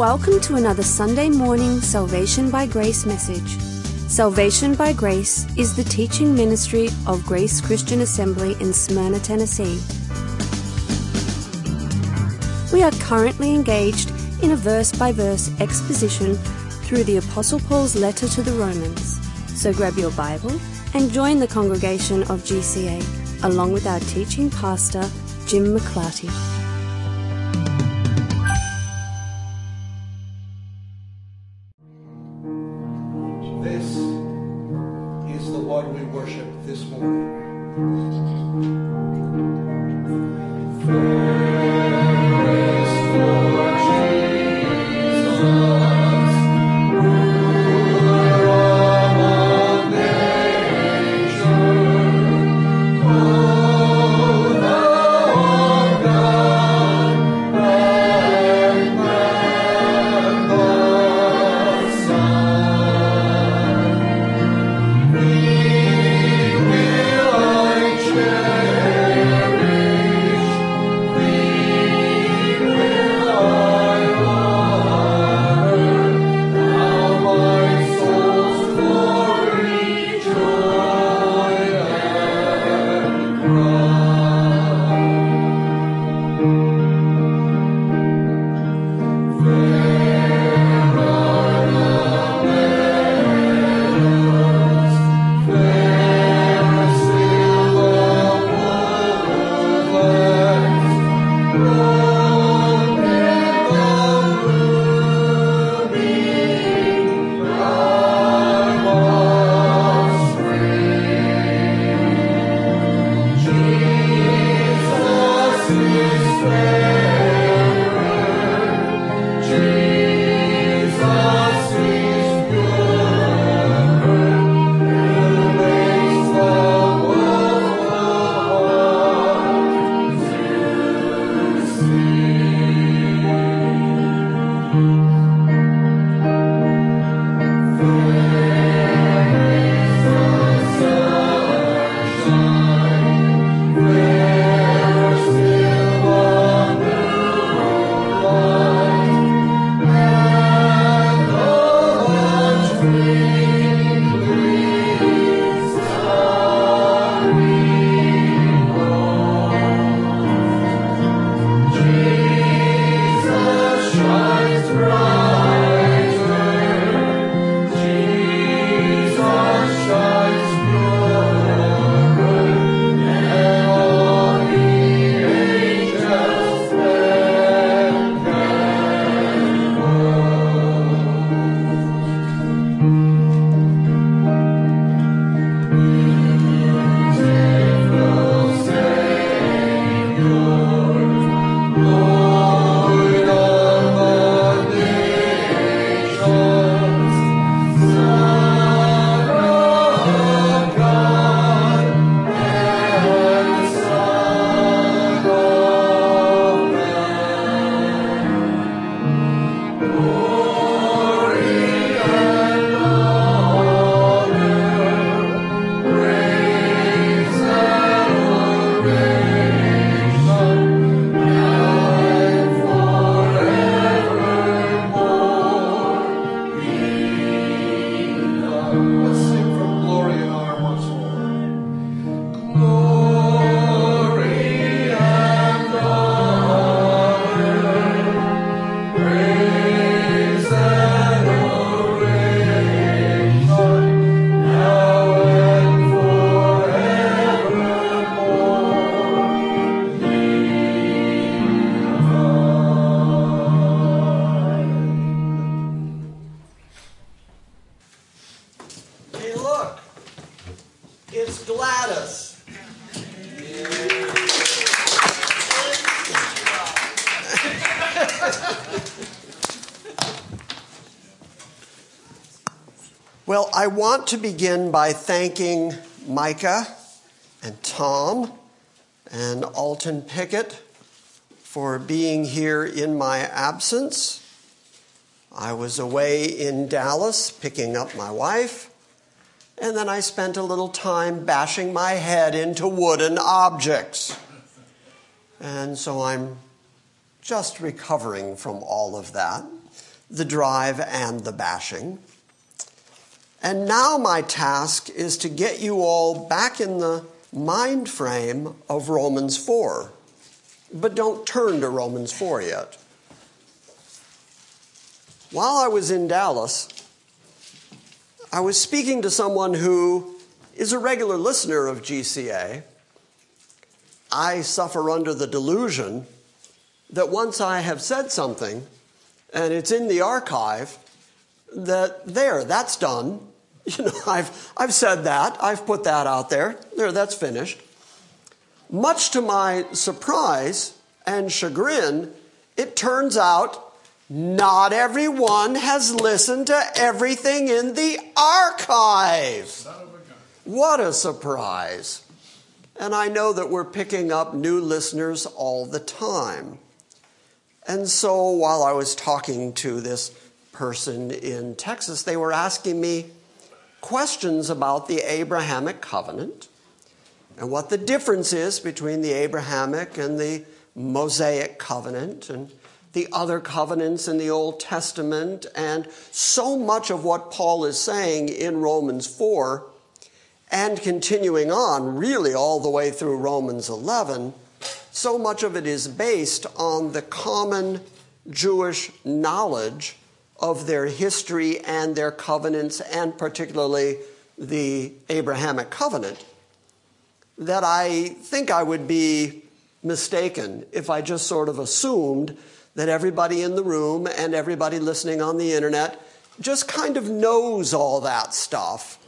Welcome to another Sunday morning Salvation by Grace message. Salvation by Grace is the teaching ministry of Grace Christian Assembly in Smyrna, Tennessee. We are currently engaged in a verse by verse exposition through the Apostle Paul's letter to the Romans. So grab your Bible and join the congregation of GCA along with our teaching pastor, Jim McClarty. To begin by thanking Micah and Tom and Alton Pickett for being here in my absence. I was away in Dallas picking up my wife, and then I spent a little time bashing my head into wooden objects. And so I'm just recovering from all of that. the drive and the bashing. And now my task is to get you all back in the mind frame of Romans 4. But don't turn to Romans 4 yet. While I was in Dallas, I was speaking to someone who is a regular listener of GCA. I suffer under the delusion that once I have said something and it's in the archive, that there, that's done. You know, I've, I've said that, I've put that out there, there, that's finished. Much to my surprise and chagrin, it turns out not everyone has listened to everything in the archive. What a surprise. And I know that we're picking up new listeners all the time. And so while I was talking to this person in Texas, they were asking me questions about the Abrahamic covenant and what the difference is between the Abrahamic and the Mosaic covenant and the other covenants in the Old Testament. And so much of what Paul is saying in Romans 4 and continuing on, really all the way through Romans 11 so much of it is based on the common Jewish knowledge of their history and their covenants, and particularly the Abrahamic covenant, that I think I would be mistaken if I just sort of assumed that everybody in the room and everybody listening on the internet just kind of knows all that stuff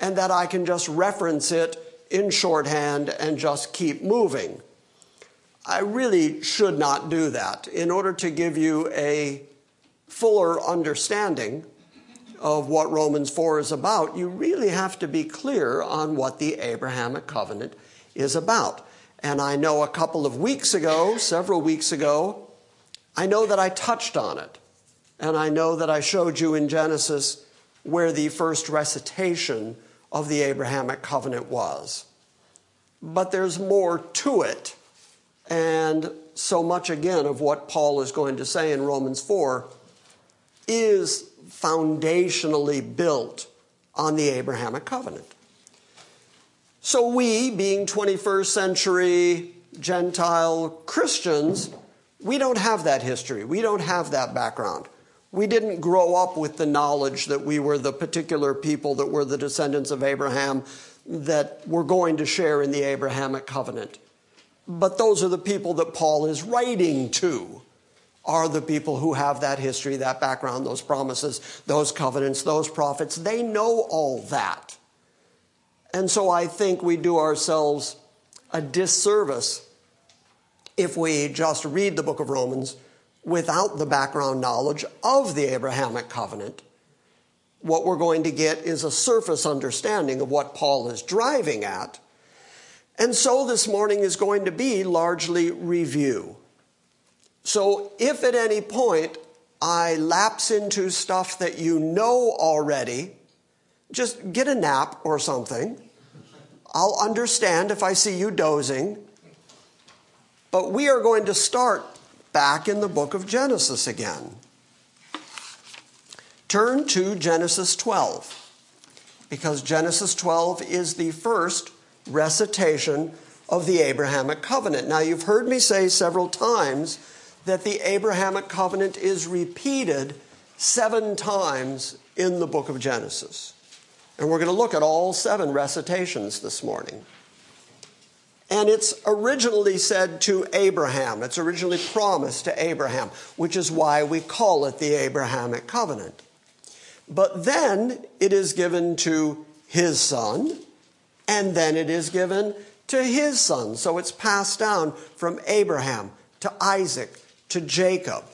and that I can just reference it in shorthand and just keep moving. I really should not do that. In order to give you a fuller understanding of what Romans 4 is about, you really have to be clear on what the Abrahamic covenant is about. And I know a couple of weeks ago, several weeks ago, I know that I touched on it. And I know that I showed you in Genesis where the first recitation of the Abrahamic covenant was. But there's more to it and so much, again, of what Paul is going to say in Romans 4 is foundationally built on the Abrahamic covenant. So, we, being 21st century Gentile Christians, we don't have that history. We don't have that background. We didn't grow up with the knowledge that we were the particular people that were the descendants of Abraham that were going to share in the Abrahamic covenant. But those are the people that Paul is writing to, are the people who have that history, that background, those promises, those covenants, those prophets. They know all that. And so I think we do ourselves a disservice if we just read the book of Romans without the background knowledge of the Abrahamic covenant. What we're going to get is a surface understanding of what Paul is driving at and so this morning is going to be largely review. So if at any point I lapse into stuff that you know already, just get a nap or something. I'll understand if I see you dozing. But we are going to start back in the book of Genesis again. Turn to Genesis 12, because Genesis 12 is the first recitation of the Abrahamic covenant. Now, you've heard me say several times that the Abrahamic covenant is repeated seven times in the book of Genesis. And we're going to look at all seven recitations this morning. And it's originally said to Abraham. It's originally promised to Abraham, which is why we call it the Abrahamic covenant. But then it is given to his son, and then it is given to his son. So it's passed down from Abraham to Isaac to Jacob.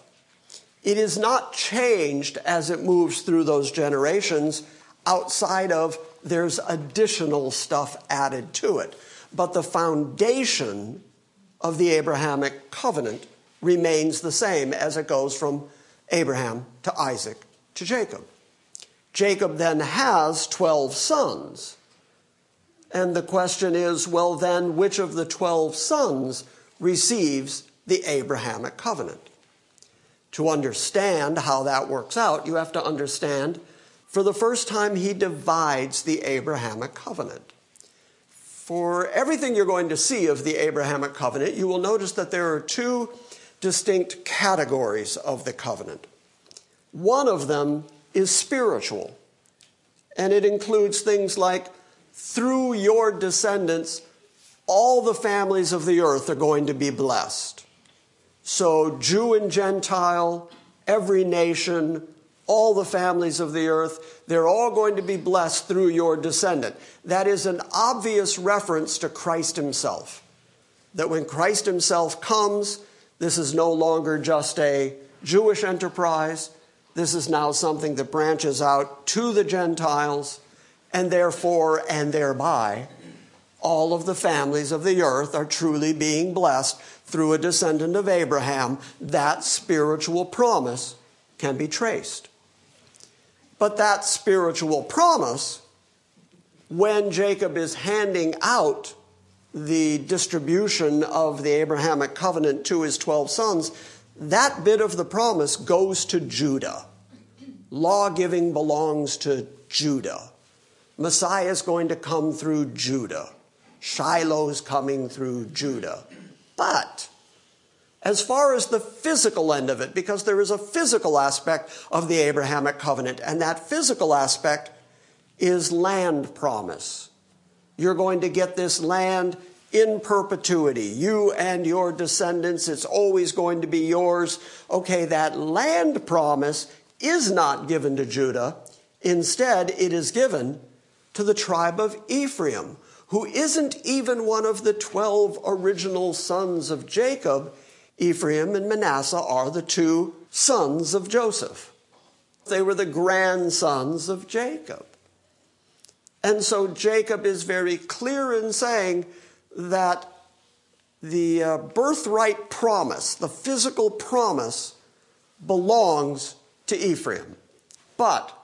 It is not changed as it moves through those generations outside of there's additional stuff added to it. But the foundation of the Abrahamic covenant remains the same as it goes from Abraham to Isaac to Jacob. Jacob then has 12 sons. And the question is well, then, which of the 12 sons receives the Abrahamic covenant? To understand how that works out, you have to understand for the first time, he divides the Abrahamic covenant. For everything you're going to see of the Abrahamic covenant, you will notice that there are two distinct categories of the covenant. One of them is spiritual, and it includes things like through your descendants, all the families of the earth are going to be blessed. So, Jew and Gentile, every nation, all the families of the earth, they're all going to be blessed through your descendant. That is an obvious reference to Christ himself. That when Christ himself comes, this is no longer just a Jewish enterprise. This is now something that branches out to the Gentiles, and therefore and thereby, all of the families of the earth are truly being blessed through a descendant of Abraham. That spiritual promise can be traced. But that spiritual promise, when Jacob is handing out the distribution of the Abrahamic covenant to his 12 sons, that bit of the promise goes to Judah. Law giving belongs to Judah. Messiah is going to come through Judah. Shiloh's coming through Judah. But as far as the physical end of it, because there is a physical aspect of the Abrahamic covenant, and that physical aspect is land promise. You're going to get this land in perpetuity. You and your descendants, it's always going to be yours. Okay, that land promise is not given to Judah. Instead, it is given to the tribe of Ephraim, who isn't even one of the 12 original sons of Jacob. Ephraim and Manasseh are the two sons of Joseph. They were the grandsons of Jacob. And so Jacob is very clear in saying that the uh, birthright promise, the physical promise, belongs to Ephraim. But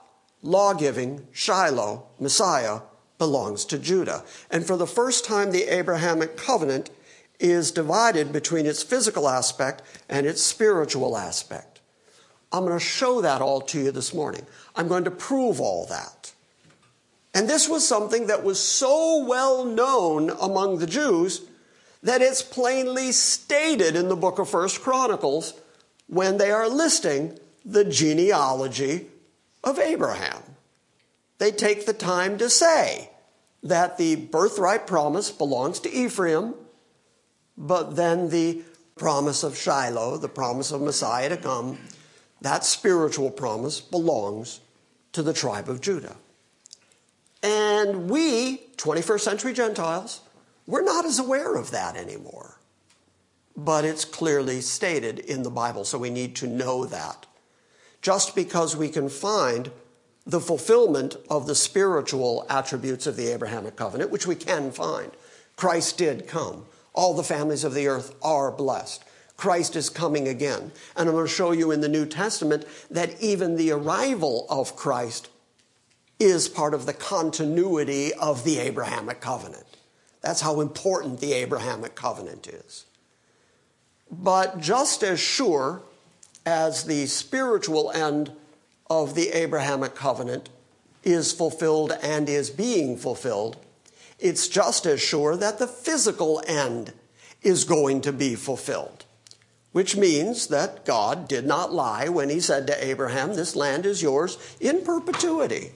law giving, Shiloh, Messiah, belongs to Judah. And for the first time, the Abrahamic covenant is divided between its physical aspect and its spiritual aspect. I'm going to show that all to you this morning. I'm going to prove all that. And this was something that was so well known among the Jews that it's plainly stated in the book of First Chronicles when they are listing the genealogy of Abraham. They take the time to say that the birthright promise belongs to Ephraim, but then the promise of Shiloh, the promise of Messiah to come, that spiritual promise belongs to the tribe of Judah. And we, 21st century Gentiles, we're not as aware of that anymore. But it's clearly stated in the Bible, so we need to know that. Just because we can find the fulfillment of the spiritual attributes of the Abrahamic covenant, which we can find. Christ did come. All the families of the earth are blessed. Christ is coming again. And I'm going to show you in the New Testament that even the arrival of Christ is part of the continuity of the Abrahamic covenant. That's how important the Abrahamic covenant is. But just as sure as the spiritual end of the Abrahamic covenant is fulfilled and is being fulfilled, it's just as sure that the physical end is going to be fulfilled. Which means that God did not lie when he said to Abraham, This land is yours in perpetuity.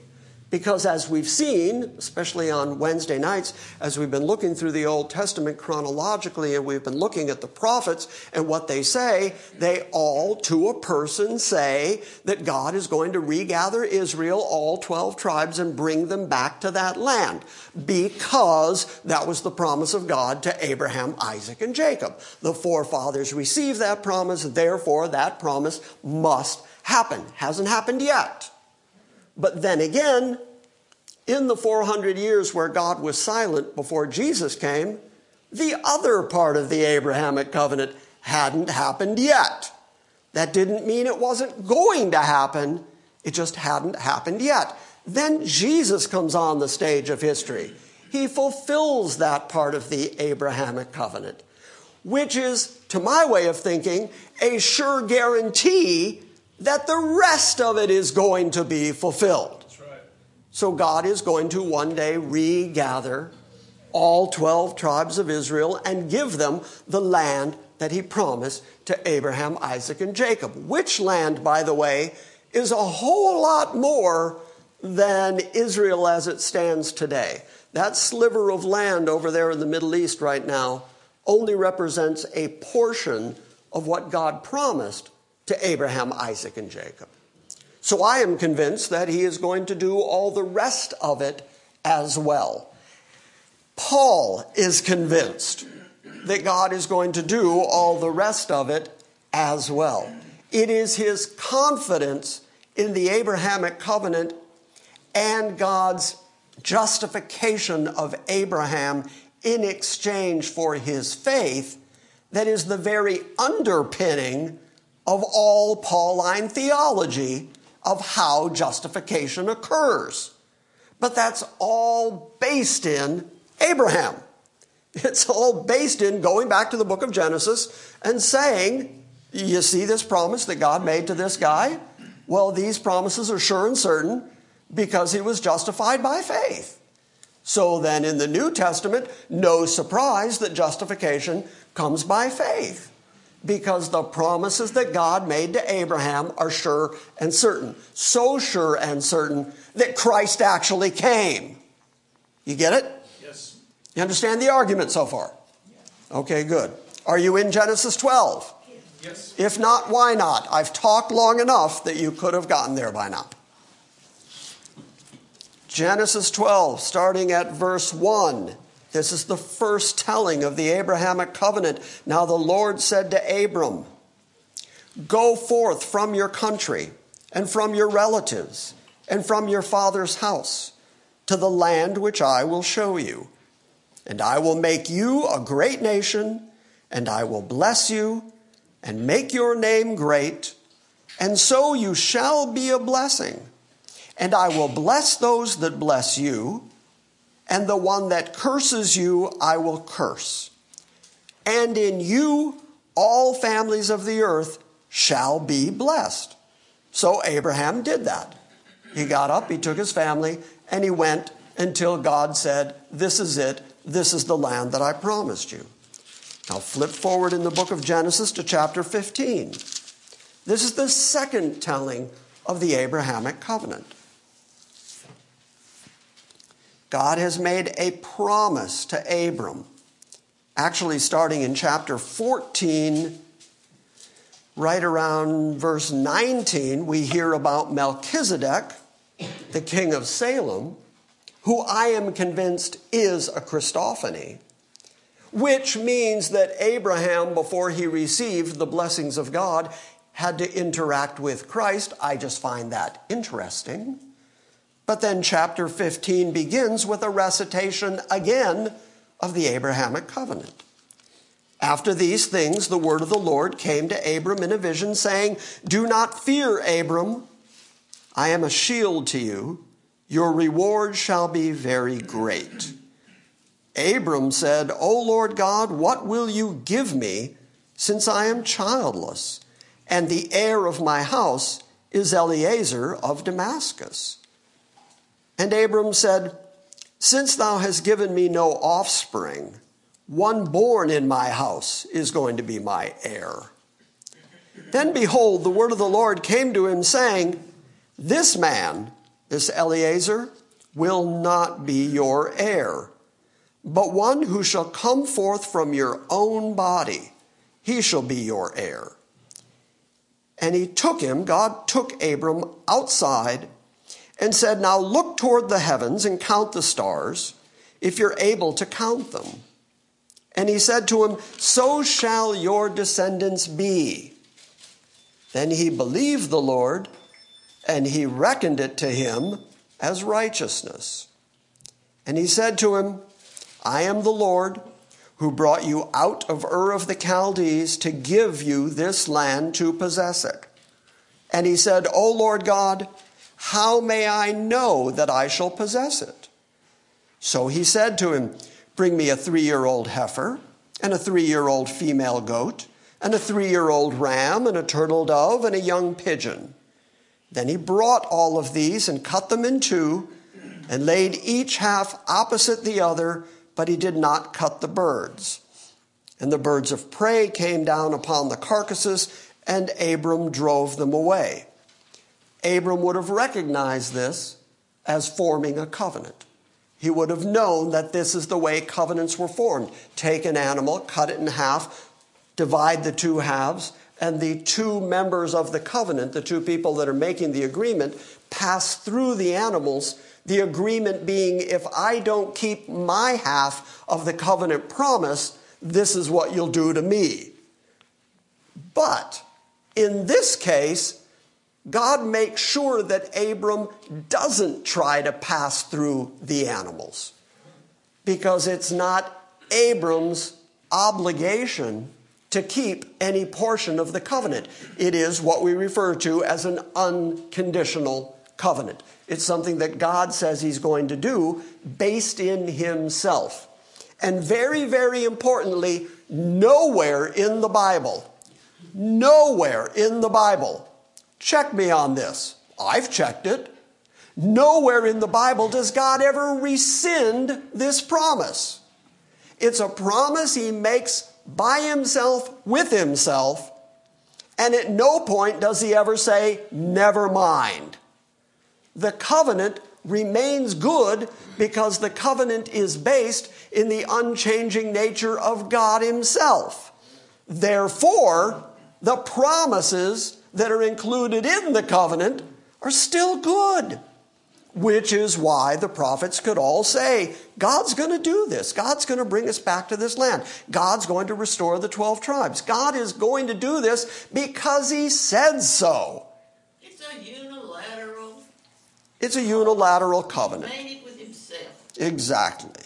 Because as we've seen, especially on Wednesday nights, as we've been looking through the Old Testament chronologically and we've been looking at the prophets and what they say, they all, to a person, say that God is going to regather Israel, all 12 tribes, and bring them back to that land. Because that was the promise of God to Abraham, Isaac, and Jacob. The forefathers received that promise, therefore that promise must happen. Hasn't happened yet. But then again, in the 400 years where God was silent before Jesus came, the other part of the Abrahamic covenant hadn't happened yet. That didn't mean it wasn't going to happen, it just hadn't happened yet. Then Jesus comes on the stage of history. He fulfills that part of the Abrahamic covenant. which is, to my way of thinking, a sure guarantee that the rest of it is going to be fulfilled. That's right. So God is going to one day regather all 12 tribes of Israel and give them the land that he promised to Abraham, Isaac, and Jacob. Which land, by the way, is a whole lot more than Israel as it stands today. That sliver of land over there in the Middle East right now only represents a portion of what God promised to Abraham, Isaac, and Jacob. So I am convinced that he is going to do all the rest of it as well. Paul is convinced that God is going to do all the rest of it as well. It is his confidence in the Abrahamic covenant and God's justification of Abraham in exchange for his faith that is the very underpinning of all Pauline theology of how justification occurs. But that's all based in Abraham. It's all based in going back to the book of Genesis and saying, You see this promise that God made to this guy? Well, these promises are sure and certain because he was justified by faith. So then in the New Testament, no surprise that justification comes by faith because the promises that God made to Abraham are sure and certain. So sure and certain that Christ actually came. You get it? Yes. You understand the argument so far? Okay, good. Are you in Genesis 12? Yes. If not, why not? I've talked long enough that you could have gotten there by now. Genesis 12, starting at verse 1. This is the first telling of the Abrahamic covenant. Now the Lord said to Abram, Go forth from your country and from your relatives and from your father's house to the land which I will show you. And I will make you a great nation, and I will bless you and make your name great, and so you shall be a blessing. And I will bless those that bless you, and the one that curses you I will curse. And in you all families of the earth shall be blessed. So Abraham did that. He got up, he took his family, and he went until God said, This is it, this is the land that I promised you. Now flip forward in the book of Genesis to chapter 15. This is the second telling of the Abrahamic covenant. God has made a promise to Abram, actually starting in chapter 14, right around verse 19, we hear about Melchizedek, the king of Salem, who I am convinced is a Christophany, which means that Abraham, before he received the blessings of God, had to interact with Christ. I just find that interesting. But then chapter 15 begins with a recitation again of the Abrahamic covenant. After these things, the word of the Lord came to Abram in a vision, saying, Do not fear, Abram. I am a shield to you. Your reward shall be very great. Abram said, O Lord God, what will you give me, since I am childless, and the heir of my house is Eliezer of Damascus? And Abram said, Since thou hast given me no offspring, one born in my house is going to be my heir. Then behold, the word of the Lord came to him, saying, This man, this Eliezer, will not be your heir, but one who shall come forth from your own body, he shall be your heir. And he took him, God took Abram outside and said, Now look toward the heavens and count the stars, if you're able to count them. And he said to him, So shall your descendants be. Then he believed the Lord, and he reckoned it to him as righteousness. And he said to him, I am the Lord who brought you out of Ur of the Chaldees to give you this land to possess it. And he said, O Lord God, how may I know that I shall possess it? So he said to him, Bring me a three year old heifer and a three year old female goat, and a three year old ram, and a turtle dove, and a young pigeon. Then he brought all of these and cut them in two, and laid each half opposite the other, but he did not cut the birds. And the birds of prey came down upon the carcasses, and Abram drove them away. Abram would have recognized this as forming a covenant. He would have known that this is the way covenants were formed. Take an animal, cut it in half, divide the two halves, and the two members of the covenant, the two people that are making the agreement, pass through the animals. The agreement being if I don't keep my half of the covenant promise, this is what you'll do to me. But in this case, God makes sure that Abram doesn't try to pass through the animals because it's not Abram's obligation to keep any portion of the covenant. It is what we refer to as an unconditional covenant. It's something that God says He's going to do based in Himself. And very, very importantly, nowhere in the Bible, nowhere in the Bible, check me on this. I've checked it. Nowhere in the Bible does God ever rescind this promise. It's a promise He makes by Himself with Himself, and at no point does He ever say, never mind. The covenant remains good because the covenant is based in the unchanging nature of God Himself. Therefore, the promises that are included in the covenant are still good, which is why the prophets could all say, God's going to do this. God's going to bring us back to this land. God's going to restore the 12 tribes. God is going to do this because He said so. It's a unilateral. It's a unilateral covenant. Made it with himself. Exactly.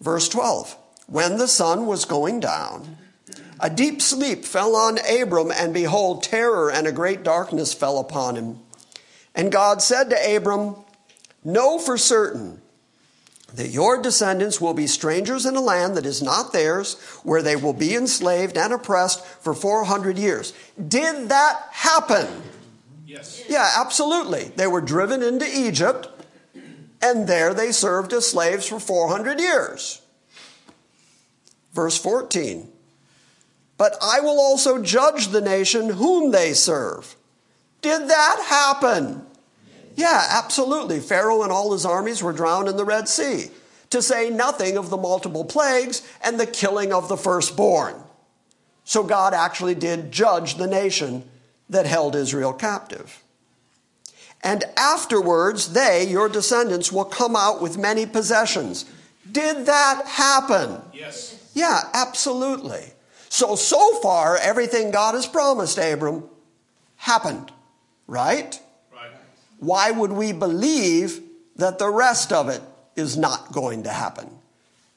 Verse 12 When the sun was going down, a deep sleep fell on Abram, and behold, terror and a great darkness fell upon him. And God said to Abram, Know for certain that your descendants will be strangers in a land that is not theirs, where they will be enslaved and oppressed for 400 years. Did that happen? Yes. Yeah, absolutely. They were driven into Egypt, and there they served as slaves for 400 years. Verse 14 But I will also judge the nation whom they serve. Did that happen? Yeah, absolutely. Pharaoh and all his armies were drowned in the Red Sea, to say nothing of the multiple plagues and the killing of the firstborn. So God actually did judge the nation that held Israel captive. And afterwards, they, your descendants, will come out with many possessions. Did that happen? Yes. Yeah, absolutely. So, so far, everything God has promised Abram happened, right? Right. Why would we believe that the rest of it is not going to happen?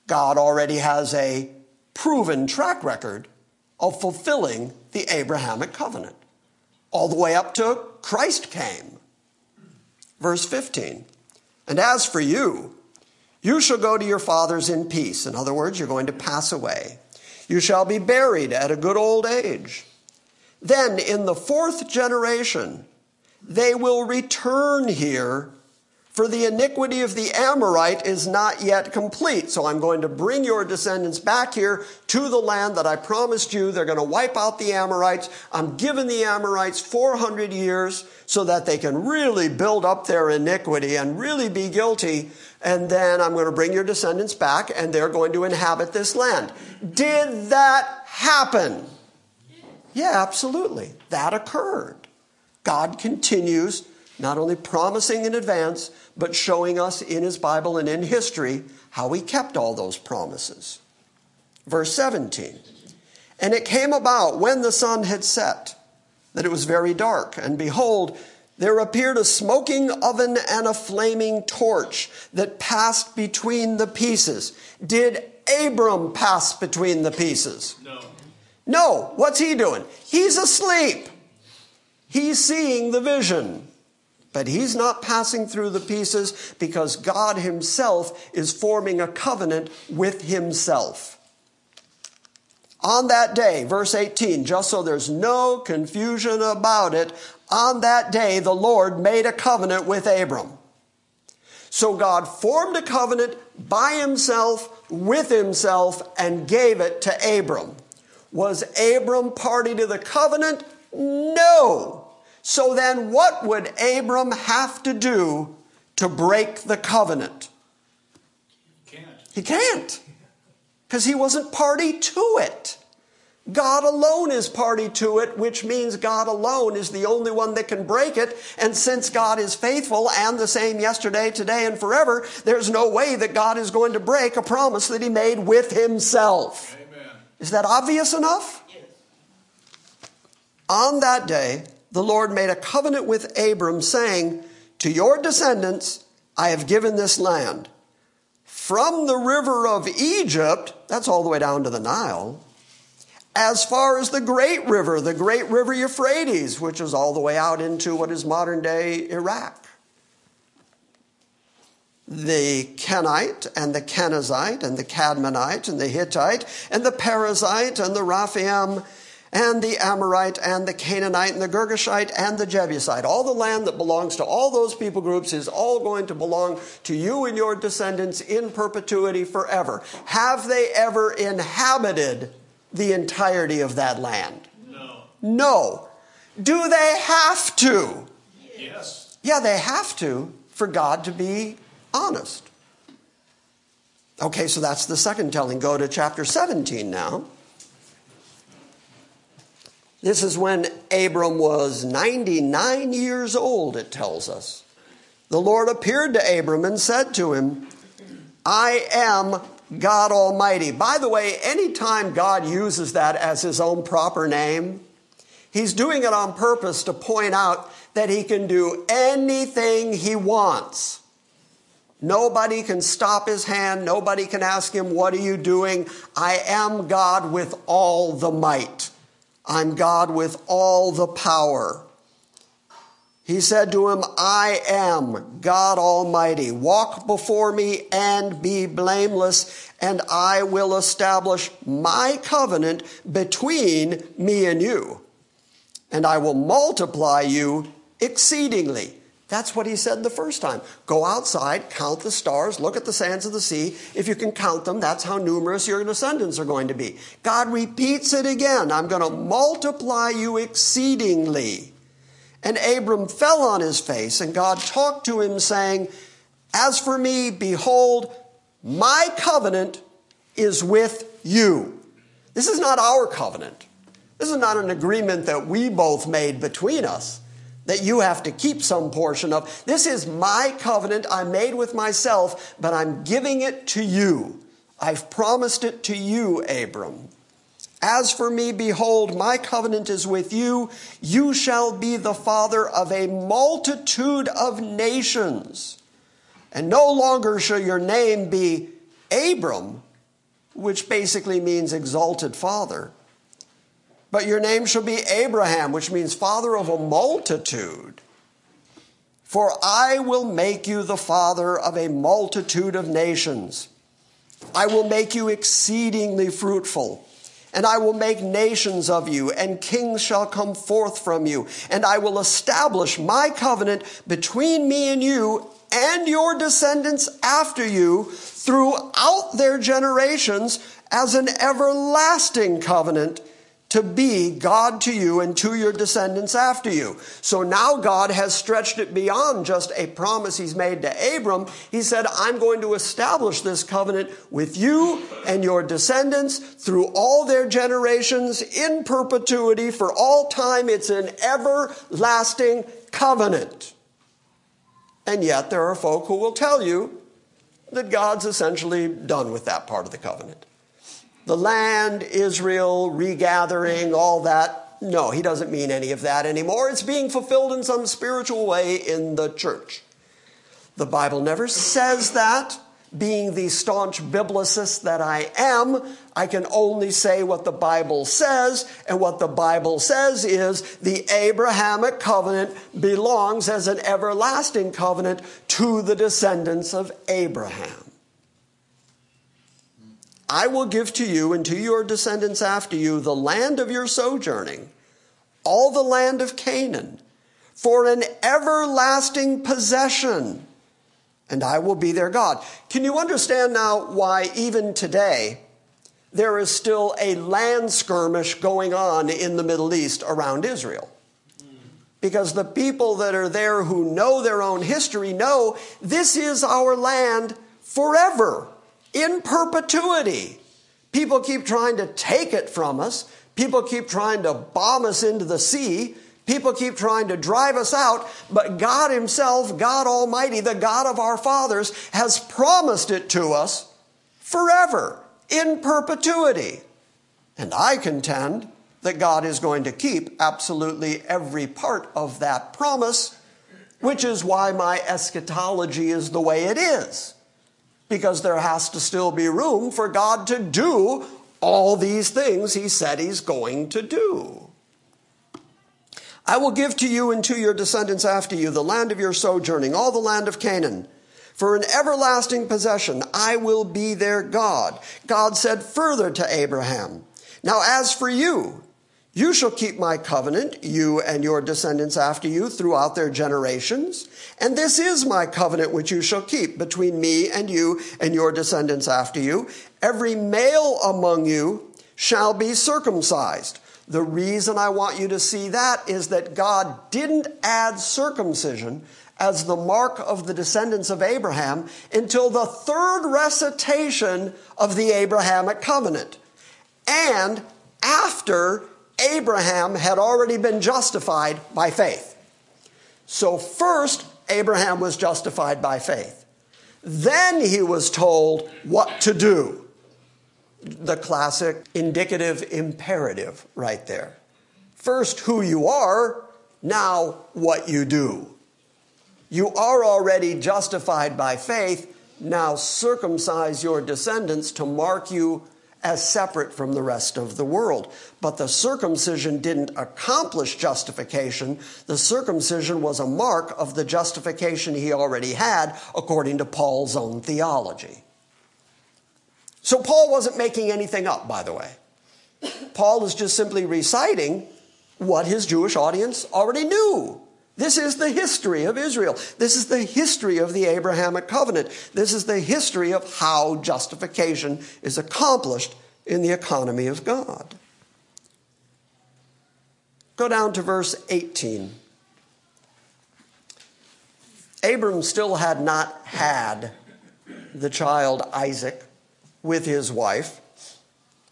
God already has a proven track record of fulfilling the Abrahamic covenant, all the way up to Christ came. Verse 15 And as for you, you shall go to your fathers in peace. In other words, you're going to pass away. You shall be buried at a good old age. Then in the fourth generation, they will return here, for the iniquity of the Amorite is not yet complete. So I'm going to bring your descendants back here to the land that I promised you. They're going to wipe out the Amorites. I'm giving the Amorites 400 years so that they can really build up their iniquity and really be guilty. And then I'm going to bring your descendants back and they're going to inhabit this land. Did that happen? Yeah, absolutely. That occurred. God continues not only promising in advance, but showing us in His Bible and in history how He kept all those promises. Verse 17 And it came about when the sun had set that it was very dark, and behold, there appeared a smoking oven and a flaming torch that passed between the pieces. Did Abram pass between the pieces? No. No. What's he doing? He's asleep. He's seeing the vision. But he's not passing through the pieces because God himself is forming a covenant with himself. On that day, verse 18, just so there's no confusion about it, on that day the Lord made a covenant with Abram. So God formed a covenant by himself, with himself, and gave it to Abram. Was Abram party to the covenant? No. So then, what would Abram have to do to break the covenant? He Can't. He can't, because he wasn't party to it. God alone is party to it, which means God alone is the only one that can break it. And since God is faithful and the same yesterday, today, and forever, there's no way that God is going to break a promise that he made with himself. Amen. Is that obvious enough? Yes. On that day, the Lord made a covenant with Abram, saying, To your descendants I have given this land. From the river of Egypt, that's all the way down to the Nile, as far as the great river, the great river Euphrates, which is all the way out into what is modern day Iraq. The Kenite and the Kenizzite and the Cadmonite and the Hittite and the Perizzite and the Rephaim and the Amorite and the Canaanite and the Girgashite and the Jebusite. All the land that belongs to all those people groups is all going to belong to you and your descendants in perpetuity forever. Have they ever inhabited the entirety of that land? No. No. Do they have to? Yes. Yeah, they have to for God to be honest. Okay, so that's the second telling. Go to chapter 17 now. This is when Abram was 99 years old, it tells us. The Lord appeared to Abram and said to him, I am God Almighty. By the way, anytime God uses that as his own proper name, he's doing it on purpose to point out that he can do anything he wants. Nobody can stop his hand. Nobody can ask him, What are you doing? I am God with all the might. I'm God with all the power. He said to him, I am God Almighty. Walk before me and be blameless, and I will establish my covenant between me and you. And I will multiply you exceedingly. That's what he said the first time. Go outside, count the stars, look at the sands of the sea. If you can count them, that's how numerous your descendants are going to be. God repeats it again I'm going to multiply you exceedingly. And Abram fell on his face, and God talked to him, saying, As for me, behold, my covenant is with you. This is not our covenant. This is not an agreement that we both made between us that you have to keep some portion of. This is my covenant I made with myself, but I'm giving it to you. I've promised it to you, Abram. As for me, behold, my covenant is with you. You shall be the father of a multitude of nations. And no longer shall your name be Abram, which basically means exalted father, but your name shall be Abraham, which means father of a multitude. For I will make you the father of a multitude of nations. I will make you exceedingly fruitful. And I will make nations of you, and kings shall come forth from you. And I will establish my covenant between me and you and your descendants after you throughout their generations as an everlasting covenant to be God to you and to your descendants after you. So now God has stretched it beyond just a promise he's made to Abram. He said, I'm going to establish this covenant with you and your descendants through all their generations in perpetuity for all time. It's an everlasting covenant. And yet there are folk who will tell you that God's essentially done with that part of the covenant the land, Israel, regathering, all that. No, he doesn't mean any of that anymore. It's being fulfilled in some spiritual way in the church. The Bible never says that. Being the staunch biblicist that I am, I can only say what the Bible says, and what the Bible says is the Abrahamic covenant belongs as an everlasting covenant to the descendants of Abraham. I will give to you and to your descendants after you the land of your sojourning, all the land of Canaan, for an everlasting possession, and I will be their God. Can you understand now why, even today, there is still a land skirmish going on in the Middle East around Israel? Because the people that are there who know their own history know this is our land forever, in perpetuity. People keep trying to take it from us. People keep trying to bomb us into the sea. People keep trying to drive us out. But God Himself, God Almighty, the God of our fathers, has promised it to us forever, in perpetuity. And I contend that God is going to keep absolutely every part of that promise, which is why my eschatology is the way it is. Because there has to still be room for God to do all these things He said He's going to do. I will give to you and to your descendants after you the land of your sojourning, all the land of Canaan. For an everlasting possession, I will be their God. God said further to Abraham, Now as for you, you shall keep my covenant, you and your descendants after you, throughout their generations. And this is my covenant which you shall keep between me and you and your descendants after you. Every male among you shall be circumcised. The reason I want you to see that is that God didn't add circumcision as the mark of the descendants of Abraham until the third recitation of the Abrahamic covenant. And after Abraham had already been justified by faith. So, first, Abraham was justified by faith. Then he was told what to do. The classic indicative imperative right there. First, who you are, now, what you do. You are already justified by faith, now circumcise your descendants to mark you as separate from the rest of the world. But the circumcision didn't accomplish justification. The circumcision was a mark of the justification he already had, according to Paul's own theology. So Paul wasn't making anything up, by the way. Paul is just simply reciting what his Jewish audience already knew. This is the history of Israel. This is the history of the Abrahamic covenant. This is the history of how justification is accomplished in the economy of God. Go down to verse 18. Abram still had not had the child Isaac with his wife,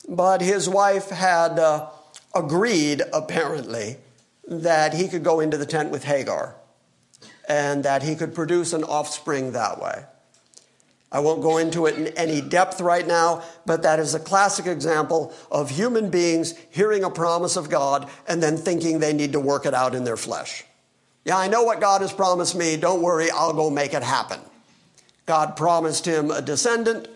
but his wife had uh, agreed, apparently, that he could go into the tent with Hagar and that he could produce an offspring that way. I won't go into it in any depth right now, but that is a classic example of human beings hearing a promise of God and then thinking they need to work it out in their flesh. Yeah, I know what God has promised me. Don't worry, I'll go make it happen. God promised him a descendant.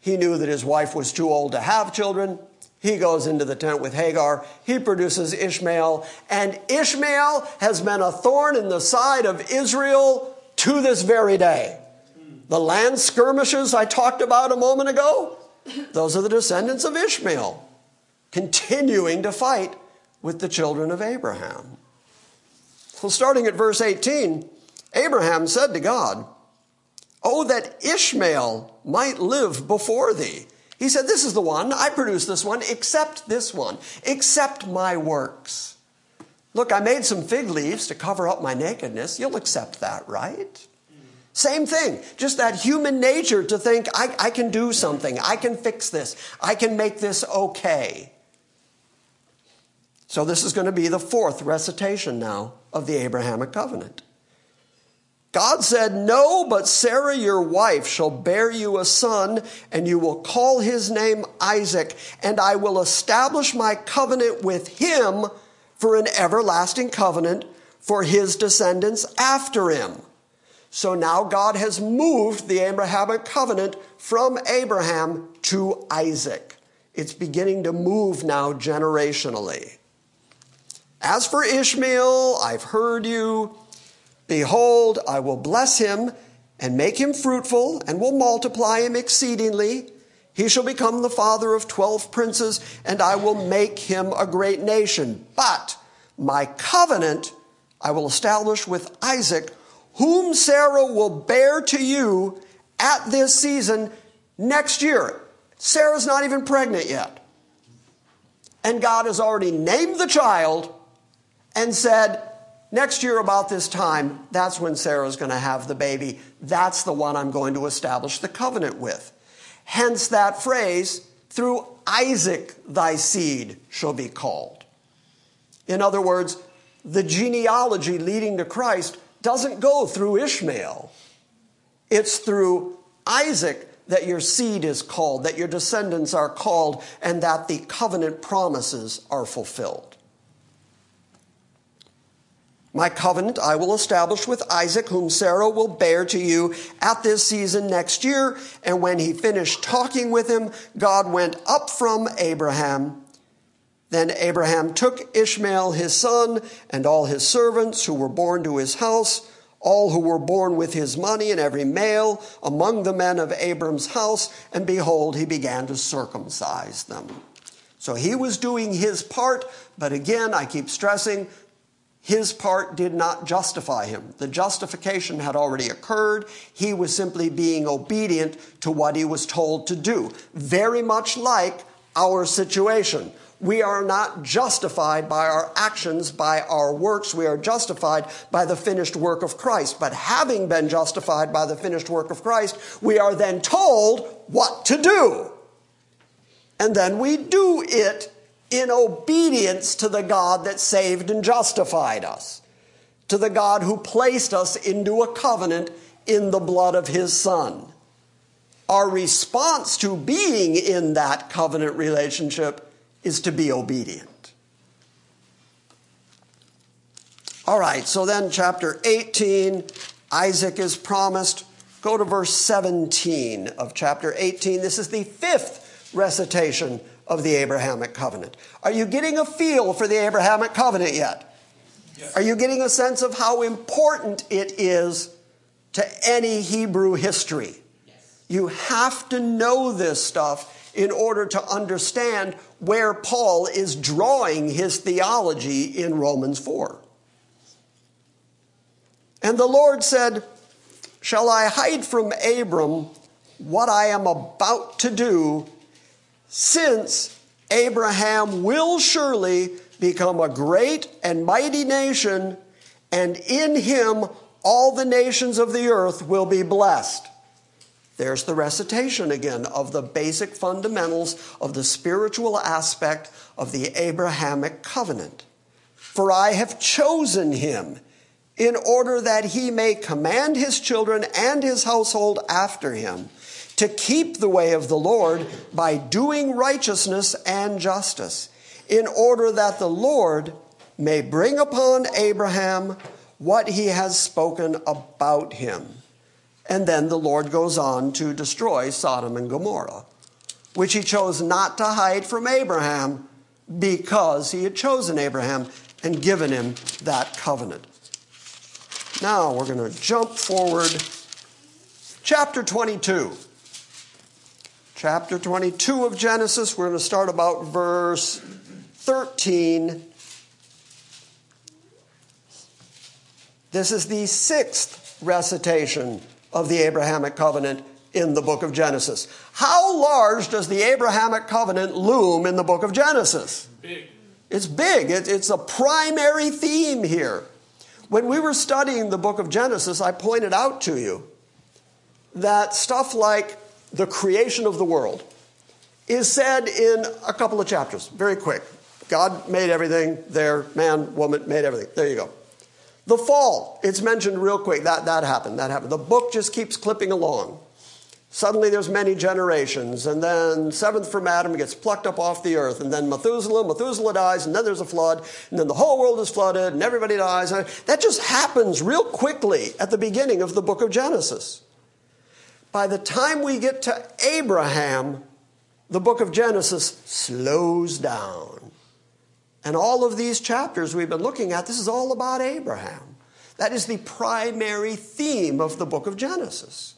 He knew that his wife was too old to have children. He goes into the tent with Hagar. He produces Ishmael. And Ishmael has been a thorn in the side of Israel to this very day. The land skirmishes I talked about a moment ago, those are the descendants of Ishmael, continuing to fight with the children of Abraham. So, starting at verse 18, Abraham said to God, Oh, that Ishmael might live before thee. He said, This is the one. I produced this one. Accept this one. Accept my works. Look, I made some fig leaves to cover up my nakedness. You'll accept that, right? Same thing. Just that human nature to think, I, I can do something. I can fix this. I can make this okay. So, this is going to be the fourth recitation now of the Abrahamic covenant. God said, No, but Sarah your wife shall bear you a son, and you will call his name Isaac, and I will establish my covenant with him for an everlasting covenant for his descendants after him. So now God has moved the Abrahamic covenant from Abraham to Isaac. It's beginning to move now generationally. As for Ishmael, I've heard you. Behold, I will bless him and make him fruitful and will multiply him exceedingly. He shall become the father of twelve princes, and I will make him a great nation. But my covenant I will establish with Isaac, whom Sarah will bear to you at this season next year. Sarah's not even pregnant yet. And God has already named the child and said, next year about this time, that's when Sarah's going to have the baby. That's the one I'm going to establish the covenant with. Hence that phrase, through Isaac thy seed shall be called. In other words, the genealogy leading to Christ doesn't go through Ishmael. It's through Isaac that your seed is called, that your descendants are called, and that the covenant promises are fulfilled. My covenant I will establish with Isaac, whom Sarah will bear to you at this season next year. And when he finished talking with him, God went up from Abraham. Then Abraham took Ishmael his son and all his servants who were born to his house all who were born with his money, and every male among the men of Abram's house, and behold, he began to circumcise them. So he was doing his part, but again, I keep stressing, his part did not justify him. The justification had already occurred. He was simply being obedient to what he was told to do. Very much like our situation. We are not justified by our actions, by our works. We are justified by the finished work of Christ. But having been justified by the finished work of Christ, we are then told what to do. And then we do it in obedience to the God that saved and justified us, to the God who placed us into a covenant in the blood of his Son. Our response to being in that covenant relationship is to be obedient. All right, so then, chapter 18, Isaac is promised. Go to verse 17 of chapter 18. This is the fifth recitation of the Abrahamic covenant. Are you getting a feel for the Abrahamic covenant yet? Yes. Are you getting a sense of how important it is to any Hebrew history? Yes. You have to know this stuff in order to understand where Paul is drawing his theology in Romans 4. And the Lord said, Shall I hide from Abram what I am about to do, since Abraham will surely become a great and mighty nation, and in him all the nations of the earth will be blessed? There's the recitation again of the basic fundamentals of the spiritual aspect of the Abrahamic covenant. For I have chosen him in order that he may command his children and his household after him to keep the way of the Lord by doing righteousness and justice, in order that the Lord may bring upon Abraham what he has spoken about him. And then the Lord goes on to destroy Sodom and Gomorrah, which he chose not to hide from Abraham because he had chosen Abraham and given him that covenant. Now we're going to jump forward. Chapter 22. Chapter 22 of Genesis, we're going to start about verse 13. This is the sixth recitation of the Abrahamic covenant in the book of Genesis. How large does the Abrahamic covenant loom in the book of Genesis? Big. It's big. It's a primary theme here. When we were studying the book of Genesis, I pointed out to you that stuff like the creation of the world is said in a couple of chapters, very quick. God made everything there, man, woman made everything. There you go. The fall, it's mentioned real quick. That, that happened. That happened. The book just keeps clipping along. Suddenly there's many generations, and then seventh from Adam gets plucked up off the earth, and then Methuselah, Methuselah dies, and then there's a flood, and then the whole world is flooded, and everybody dies. That just happens real quickly at the beginning of the book of Genesis. By the time we get to Abraham, the book of Genesis slows down. And all of these chapters we've been looking at, this is all about Abraham. That is the primary theme of the book of Genesis.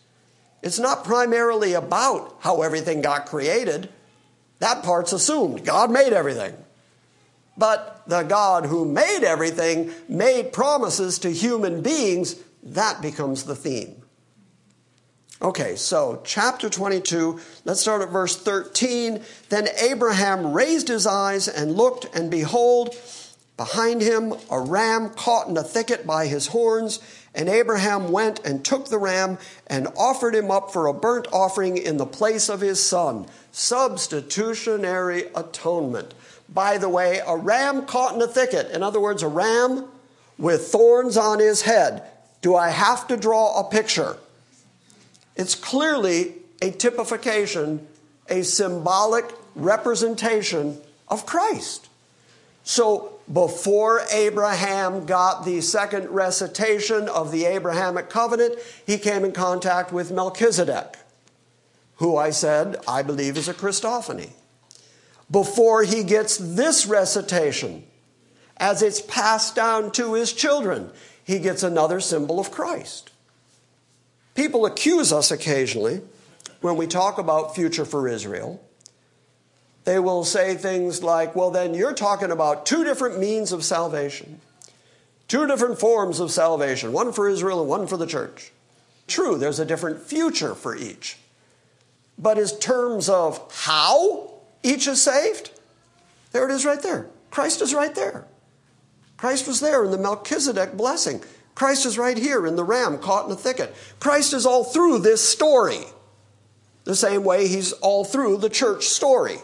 It's not primarily about how everything got created. That part's assumed. God made everything. But the God who made everything made promises to human beings. That becomes the theme. Okay, so chapter 22, let's start at verse 13. Then Abraham raised his eyes and looked, and behold, behind him a ram caught in a thicket by his horns. And Abraham went and took the ram and offered him up for a burnt offering in the place of his son. Substitutionary atonement. By the way, a ram caught in a thicket, in other words, a ram with thorns on his head. Do I have to draw a picture? It's clearly a typification, a symbolic representation of Christ. So before Abraham got the second recitation of the Abrahamic covenant, he came in contact with Melchizedek, who I said I believe is a Christophany. Before he gets this recitation, as it's passed down to his children, he gets another symbol of Christ. People accuse us occasionally when we talk about future for Israel. They will say things like, well, then you're talking about two different means of salvation, two different forms of salvation, one for Israel and one for the church. True, there's a different future for each. But in terms of how each is saved, there it is right there. Christ is right there. Christ was there in the Melchizedek blessing. Christ is right here in the ram caught in a thicket. Christ is all through this story, the same way he's all through the church story.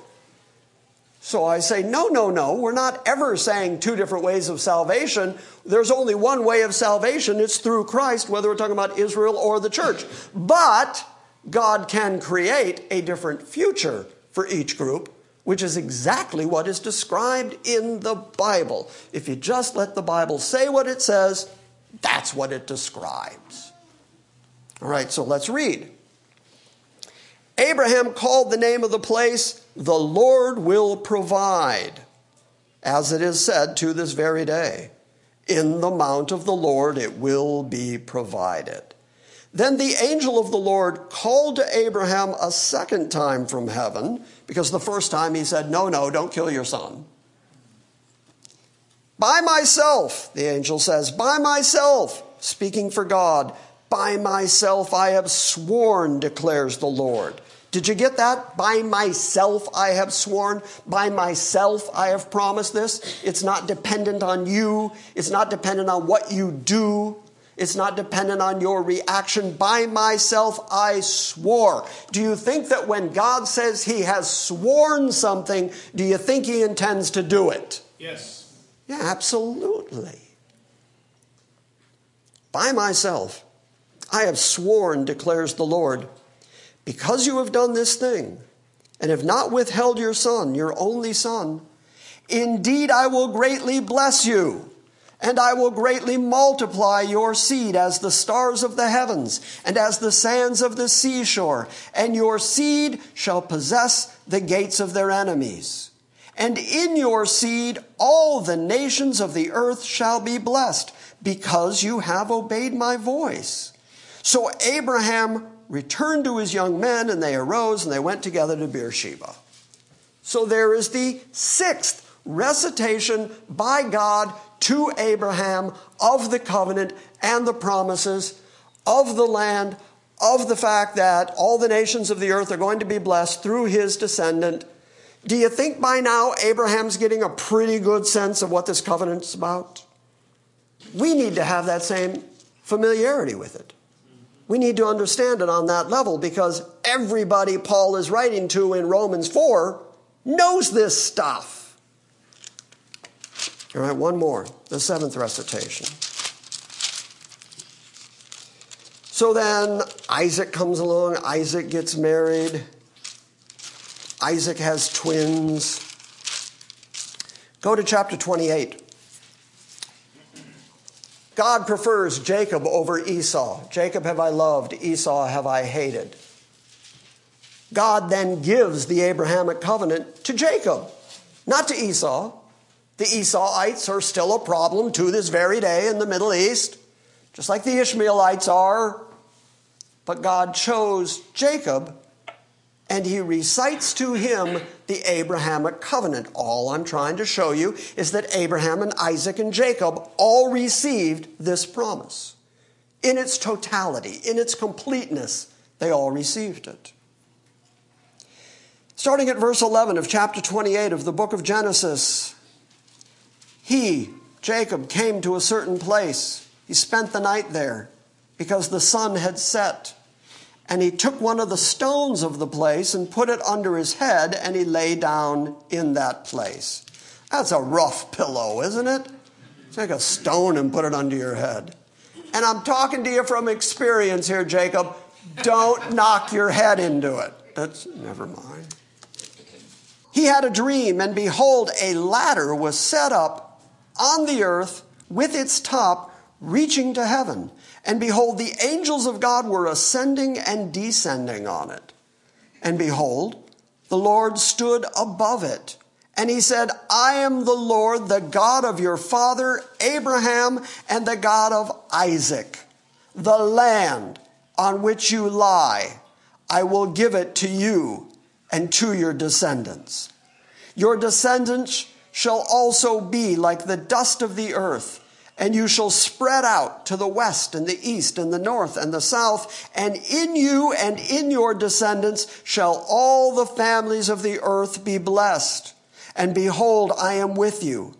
So I say, no, no, no. We're not ever saying two different ways of salvation. There's only one way of salvation. It's through Christ, whether we're talking about Israel or the church. But God can create a different future for each group, which is exactly what is described in the Bible. If you just let the Bible say what it says, that's what it describes. All right, so let's read. Abraham called the name of the place, the Lord will provide, as it is said to this very day. In the mount of the Lord it will be provided. Then the angel of the Lord called to Abraham a second time from heaven, because the first time he said, No, no, don't kill your son. By myself, the angel says, by myself, speaking for God, by myself I have sworn, declares the Lord. Did you get that? By myself I have sworn. By myself I have promised this. It's not dependent on you. It's not dependent on what you do. It's not dependent on your reaction. By myself I swore. Do you think that when God says he has sworn something, do you think he intends to do it? Yes. Yeah, absolutely. By myself, I have sworn, declares the Lord, because you have done this thing and have not withheld your son, your only son, indeed I will greatly bless you. And I will greatly multiply your seed as the stars of the heavens and as the sands of the seashore, and your seed shall possess the gates of their enemies. And in your seed all the nations of the earth shall be blessed, because you have obeyed my voice. So Abraham returned to his young men, and they arose and they went together to Beersheba. So there is the sixth recitation by God to Abraham of the covenant and the promises of the land, of the fact that all the nations of the earth are going to be blessed through his descendant do you think by now Abraham's getting a pretty good sense of what this covenant's about? We need to have that same familiarity with it. We need to understand it on that level because everybody Paul is writing to in Romans 4 knows this stuff. All right, one more, the seventh recitation. So then Isaac comes along, Isaac gets married. Isaac has twins. Go to chapter 28. God prefers Jacob over Esau. Jacob have I loved, Esau have I hated. God then gives the Abrahamic covenant to Jacob, not to Esau. The Esauites are still a problem to this very day in the Middle East, just like the Ishmaelites are. but God chose Jacob and he recites to him the Abrahamic covenant. All I'm trying to show you is that Abraham and Isaac and Jacob all received this promise. In its totality, in its completeness, they all received it. Starting at verse 11 of chapter 28 of the book of Genesis, he, Jacob, came to a certain place. He spent the night there because the sun had set. And he took one of the stones of the place and put it under his head, and he lay down in that place. That's a rough pillow, isn't it? Take a stone and put it under your head. And I'm talking to you from experience here, Jacob. Don't knock your head into it. That's never mind. He had a dream, and behold, a ladder was set up on the earth with its top reaching to heaven. And behold, the angels of God were ascending and descending on it. And behold, the Lord stood above it. And he said, I am the Lord, the God of your father Abraham and the God of Isaac. The land on which you lie, I will give it to you and to your descendants. Your descendants shall also be like the dust of the earth and you shall spread out to the west and the east and the north and the south, and in you and in your descendants shall all the families of the earth be blessed. And behold, I am with you,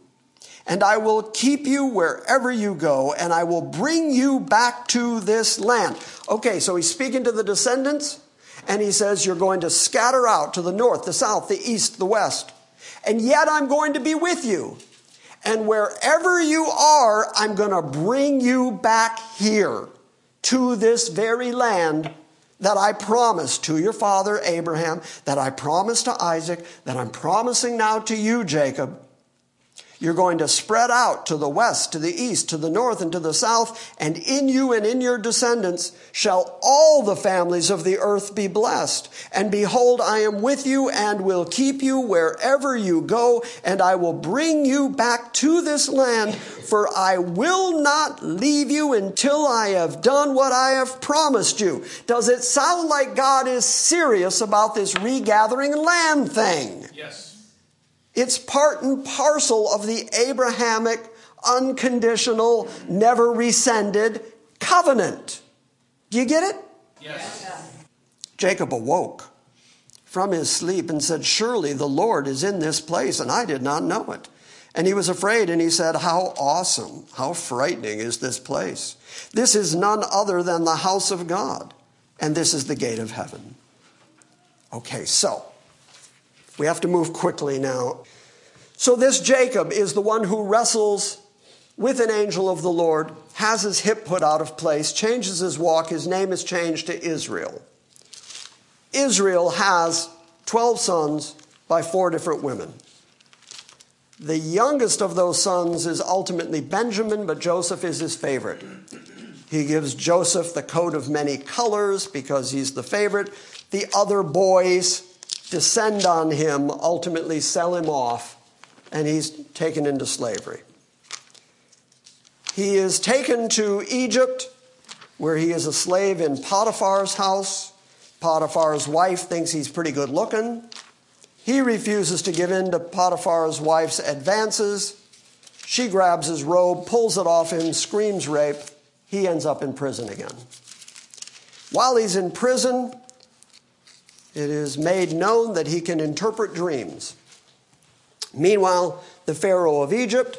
and I will keep you wherever you go, and I will bring you back to this land. Okay, so he's speaking to the descendants, and he says, You're going to scatter out to the north, the south, the east, the west, and yet I'm going to be with you. And wherever you are, I'm going to bring you back here to this very land that I promised to your father Abraham, that I promised to Isaac, that I'm promising now to you, Jacob. You're going to spread out to the west, to the east, to the north, and to the south, and in you and in your descendants shall all the families of the earth be blessed. And behold, I am with you and will keep you wherever you go, and I will bring you back to this land, for I will not leave you until I have done what I have promised you. Does it sound like God is serious about this regathering land thing? Yes. It's part and parcel of the Abrahamic, unconditional, never rescinded covenant. Do you get it? Yes. Jacob awoke from his sleep and said, Surely the Lord is in this place, and I did not know it. And he was afraid, and he said, How awesome, how frightening is this place! This is none other than the house of God, and this is the gate of heaven. Okay, so we have to move quickly now. So, this Jacob is the one who wrestles with an angel of the Lord, has his hip put out of place, changes his walk. His name is changed to Israel. Israel has 12 sons by four different women. The youngest of those sons is ultimately Benjamin, but Joseph is his favorite. He gives Joseph the coat of many colors because he's the favorite. The other boys descend on him, ultimately sell him off, and he's taken into slavery. He is taken to Egypt, where he is a slave in Potiphar's house. Potiphar's wife thinks he's pretty good looking. He refuses to give in to Potiphar's wife's advances. She grabs his robe, pulls it off him, screams rape. He ends up in prison again. While he's in prison, it is made known that he can interpret dreams. Meanwhile, the Pharaoh of Egypt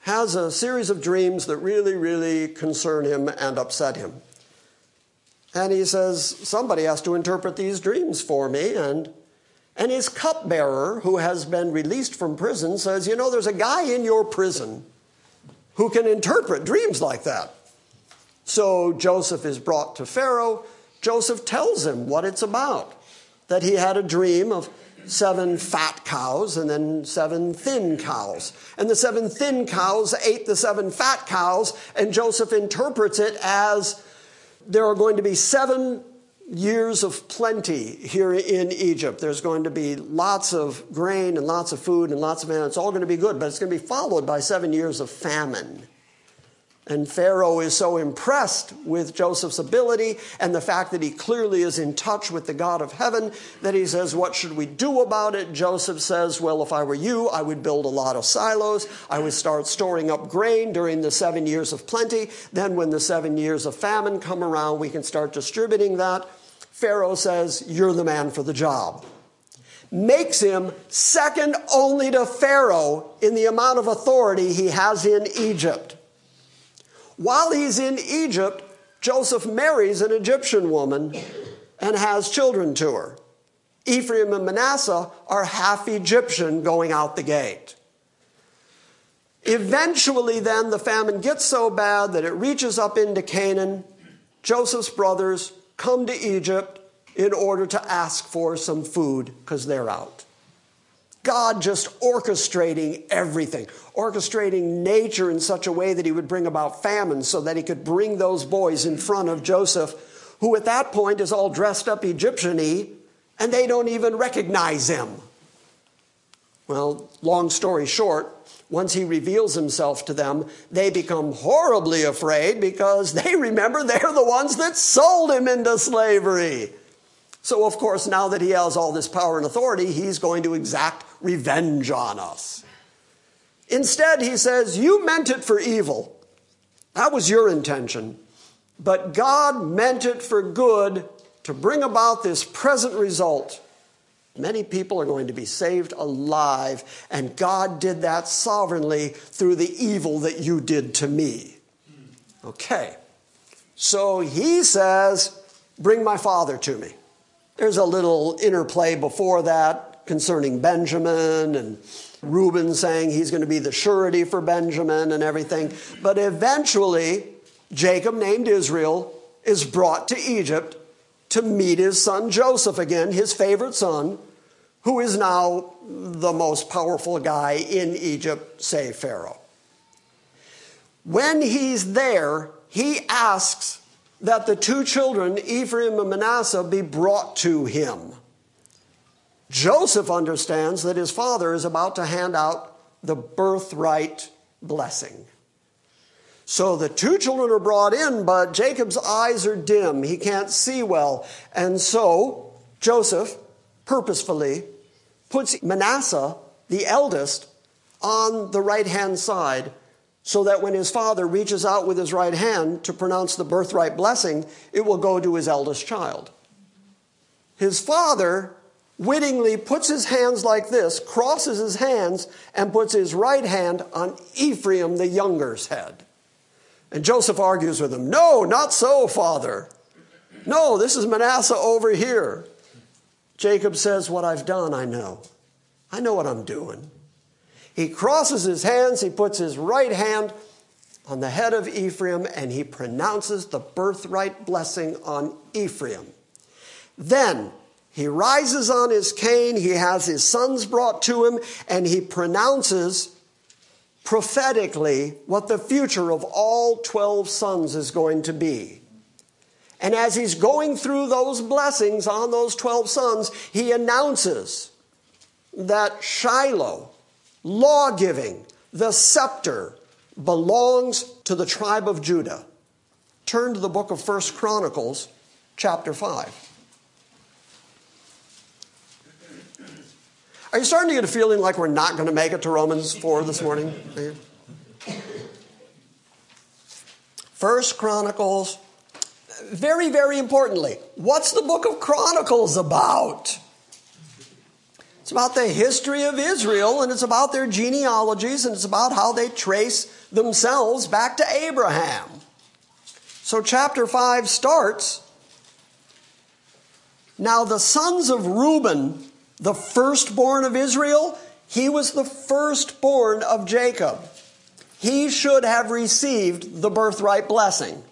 has a series of dreams that really, really concern him and upset him. And he says, Somebody has to interpret these dreams for me. And, and his cupbearer, who has been released from prison, says, You know, there's a guy in your prison who can interpret dreams like that. So Joseph is brought to Pharaoh. Joseph tells him what it's about that he had a dream of seven fat cows and then seven thin cows. And the seven thin cows ate the seven fat cows, and Joseph interprets it as there are going to be seven years of plenty here in Egypt. There's going to be lots of grain and lots of food and lots of man. It's all going to be good, but it's going to be followed by seven years of famine. And Pharaoh is so impressed with Joseph's ability and the fact that he clearly is in touch with the God of heaven that he says, What should we do about it? Joseph says, Well, if I were you, I would build a lot of silos. I would start storing up grain during the seven years of plenty. Then, when the seven years of famine come around, we can start distributing that. Pharaoh says, You're the man for the job. Makes him second only to Pharaoh in the amount of authority he has in Egypt. While he's in Egypt, Joseph marries an Egyptian woman and has children to her. Ephraim and Manasseh are half Egyptian going out the gate. Eventually, then, the famine gets so bad that it reaches up into Canaan. Joseph's brothers come to Egypt in order to ask for some food because they're out. God just orchestrating everything, orchestrating nature in such a way that he would bring about famine so that he could bring those boys in front of Joseph, who at that point is all dressed up Egyptian y, and they don't even recognize him. Well, long story short, once he reveals himself to them, they become horribly afraid because they remember they're the ones that sold him into slavery. So, of course, now that he has all this power and authority, he's going to exact revenge on us. Instead, he says, You meant it for evil. That was your intention. But God meant it for good to bring about this present result. Many people are going to be saved alive, and God did that sovereignly through the evil that you did to me. Okay, so he says, Bring my father to me. There's a little interplay before that concerning Benjamin and Reuben saying he's going to be the surety for Benjamin and everything. But eventually, Jacob, named Israel, is brought to Egypt to meet his son Joseph again, his favorite son, who is now the most powerful guy in Egypt, say Pharaoh. When he's there, he asks that the two children, Ephraim and Manasseh, be brought to him. Joseph understands that his father is about to hand out the birthright blessing. So the two children are brought in, but Jacob's eyes are dim. He can't see well. And so Joseph purposefully puts Manasseh, the eldest, on the right hand side so that when his father reaches out with his right hand to pronounce the birthright blessing, it will go to his eldest child. His father wittingly puts his hands like this, crosses his hands, and puts his right hand on Ephraim the younger's head. And Joseph argues with him, No, not so, father. No, this is Manasseh over here. Jacob says, What I've done, I know. I know what I'm doing. He crosses his hands, he puts his right hand on the head of Ephraim, and he pronounces the birthright blessing on Ephraim. Then he rises on his cane, he has his sons brought to him, and he pronounces prophetically what the future of all 12 sons is going to be. And as he's going through those blessings on those 12 sons, he announces that Shiloh, law giving, the scepter, belongs to the tribe of Judah. Turn to the book of First Chronicles, chapter 5. Are you starting to get a feeling like we're not going to make it to Romans 4 this morning? First Chronicles, very, very importantly, what's the book of Chronicles about? It's about the history of Israel and it's about their genealogies and it's about how they trace themselves back to Abraham. So, chapter 5 starts Now, the sons of Reuben, the firstborn of Israel, he was the firstborn of Jacob. He should have received the birthright blessing.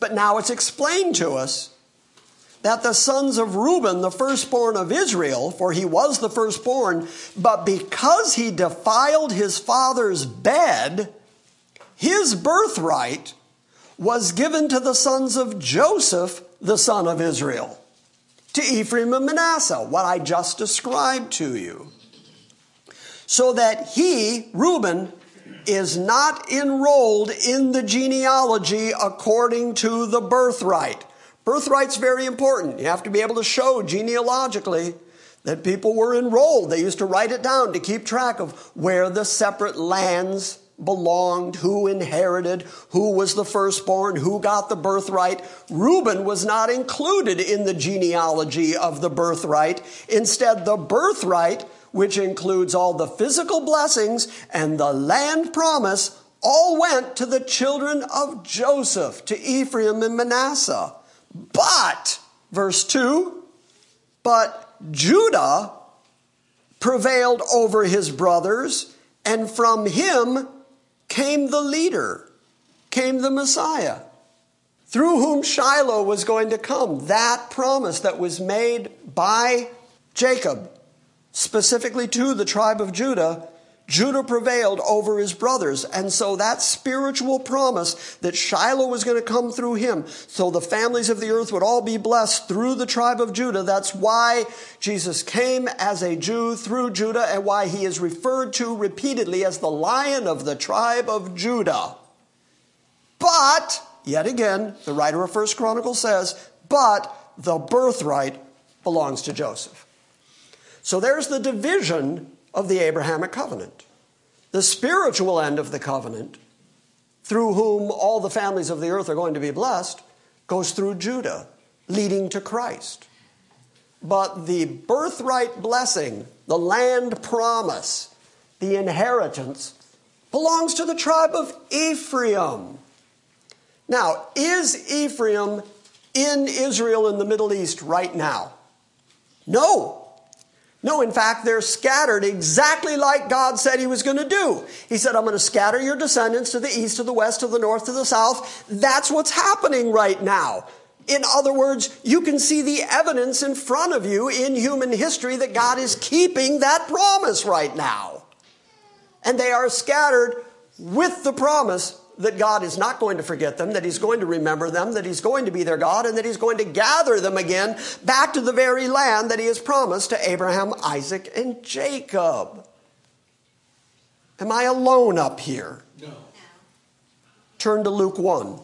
But now it's explained to us that the sons of Reuben, the firstborn of Israel, for he was the firstborn, but because he defiled his father's bed, his birthright was given to the sons of Joseph, the son of Israel, to Ephraim and Manasseh, what I just described to you. So that he, Reuben, is not enrolled in the genealogy according to the birthright. Birthright's very important. You have to be able to show genealogically that people were enrolled. They used to write it down to keep track of where the separate lands belonged, who inherited, who was the firstborn, who got the birthright. Reuben was not included in the genealogy of the birthright. Instead, the birthright, which includes all the physical blessings and the land promise, all went to the children of Joseph, to Ephraim and Manasseh. But, verse 2, but Judah prevailed over his brothers, and from him came the leader, came the Messiah, through whom Shiloh was going to come. That promise that was made by Jacob, specifically to the tribe of Judah, Judah prevailed over his brothers. And so that spiritual promise that Shiloh was going to come through him, so the families of the earth would all be blessed through the tribe of Judah. That's why Jesus came as a Jew through Judah and why he is referred to repeatedly as the lion of the tribe of Judah. But, yet again, the writer of First Chronicles says, but the birthright belongs to Joseph. So there's the division of the Abrahamic covenant. The spiritual end of the covenant, through whom all the families of the earth are going to be blessed, goes through Judah, leading to Christ. But the birthright blessing, the land promise, the inheritance, belongs to the tribe of Ephraim. Now, is Ephraim in Israel in the Middle East right now? No. No, in fact, they're scattered exactly like God said He was going to do. He said, I'm going to scatter your descendants to the east, to the west, to the north, to the south. That's what's happening right now. In other words, you can see the evidence in front of you in human history that God is keeping that promise right now. And they are scattered with the promise that God is not going to forget them, that He's going to remember them, that He's going to be their God, and that He's going to gather them again back to the very land that He has promised to Abraham, Isaac, and Jacob. Am I alone up here? No. Turn to Luke 1.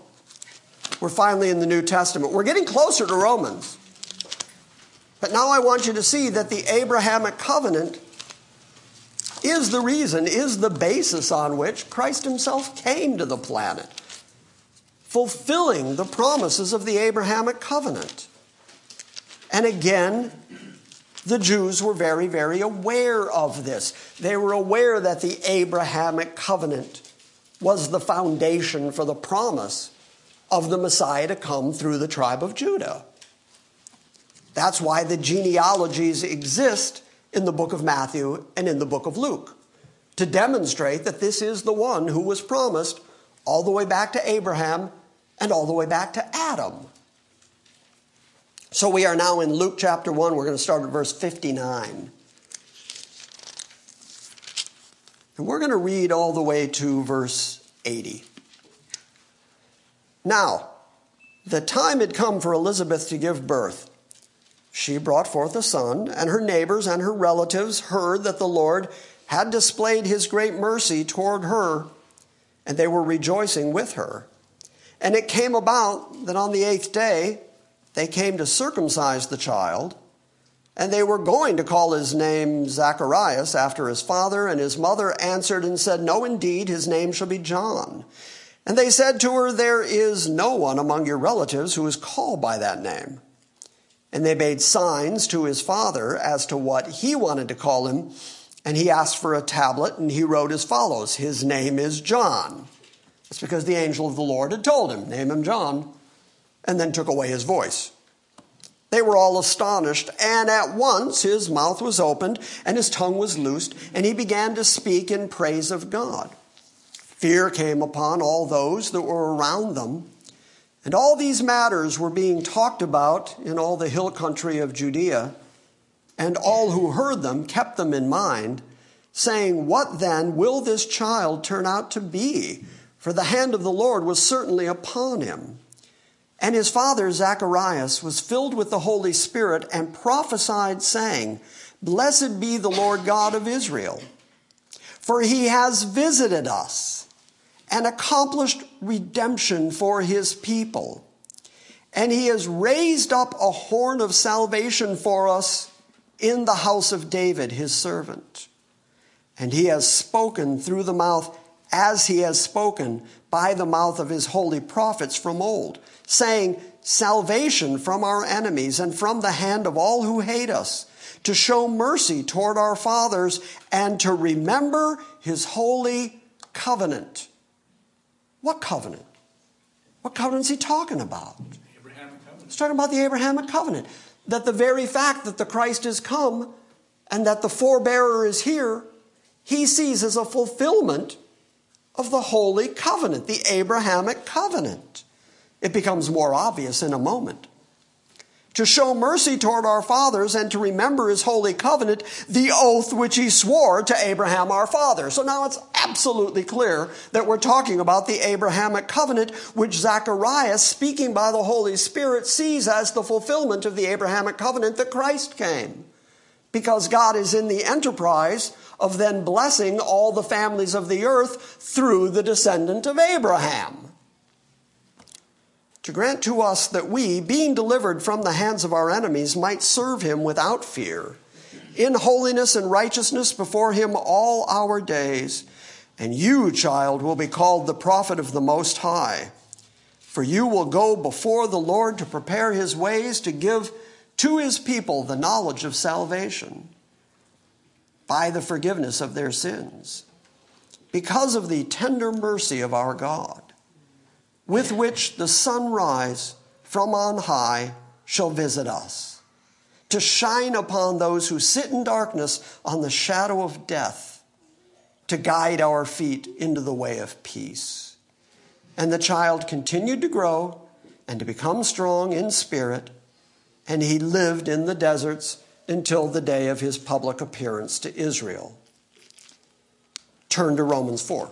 We're finally in the New Testament. We're getting closer to Romans. But now I want you to see that the Abrahamic covenant is the reason, is the basis on which Christ himself came to the planet, fulfilling the promises of the Abrahamic covenant. And again, the Jews were very, very aware of this. They were aware that the Abrahamic covenant was the foundation for the promise of the Messiah to come through the tribe of Judah. That's why the genealogies exist in the book of Matthew and in the book of Luke to demonstrate that this is the one who was promised all the way back to Abraham and all the way back to Adam. So we are now in Luke chapter 1. We're going to start at verse 59. And we're going to read all the way to verse 80. Now, the time had come for Elizabeth to give birth. She brought forth a son, and her neighbors and her relatives heard that the Lord had displayed his great mercy toward her, and they were rejoicing with her. And it came about that on the eighth day they came to circumcise the child, and they were going to call his name Zacharias after his father, and his mother answered and said, No, indeed, his name shall be John. And they said to her, There is no one among your relatives who is called by that name. And they made signs to his father as to what he wanted to call him. And he asked for a tablet, and he wrote as follows His name is John. That's because the angel of the Lord had told him, Name him John, and then took away his voice. They were all astonished, and at once his mouth was opened, and his tongue was loosed, and he began to speak in praise of God. Fear came upon all those that were around them. And all these matters were being talked about in all the hill country of Judea, and all who heard them kept them in mind, saying, What then will this child turn out to be? For the hand of the Lord was certainly upon him. And his father Zacharias was filled with the Holy Spirit and prophesied, saying, Blessed be the Lord God of Israel For he has visited us and accomplished redemption for his people. And he has raised up a horn of salvation for us in the house of David, his servant. And he has spoken through the mouth as he has spoken by the mouth of his holy prophets from old, saying, Salvation from our enemies and from the hand of all who hate us, to show mercy toward our fathers, and to remember his holy covenant. What covenant? What covenant is he talking about? He's talking about the Abrahamic covenant. That the very fact that the Christ has come and that the forebearer is here, he sees as a fulfillment of the holy covenant, the Abrahamic covenant. It becomes more obvious in a moment. To show mercy toward our fathers and to remember his holy covenant, the oath which he swore to Abraham our father. So now it's absolutely clear that we're talking about the Abrahamic covenant, which Zacharias, speaking by the Holy Spirit, sees as the fulfillment of the Abrahamic covenant that Christ came. Because God is in the enterprise of then blessing all the families of the earth through the descendant of Abraham to grant to us that we, being delivered from the hands of our enemies, might serve him without fear, in holiness and righteousness before him all our days. And you, child, will be called the prophet of the Most High. For you will go before the Lord to prepare his ways, to give to his people the knowledge of salvation by the forgiveness of their sins, because of the tender mercy of our God with which the sunrise from on high shall visit us, to shine upon those who sit in darkness on the shadow of death, to guide our feet into the way of peace. And the child continued to grow and to become strong in spirit, and he lived in the deserts until the day of his public appearance to Israel. Turn to Romans 4.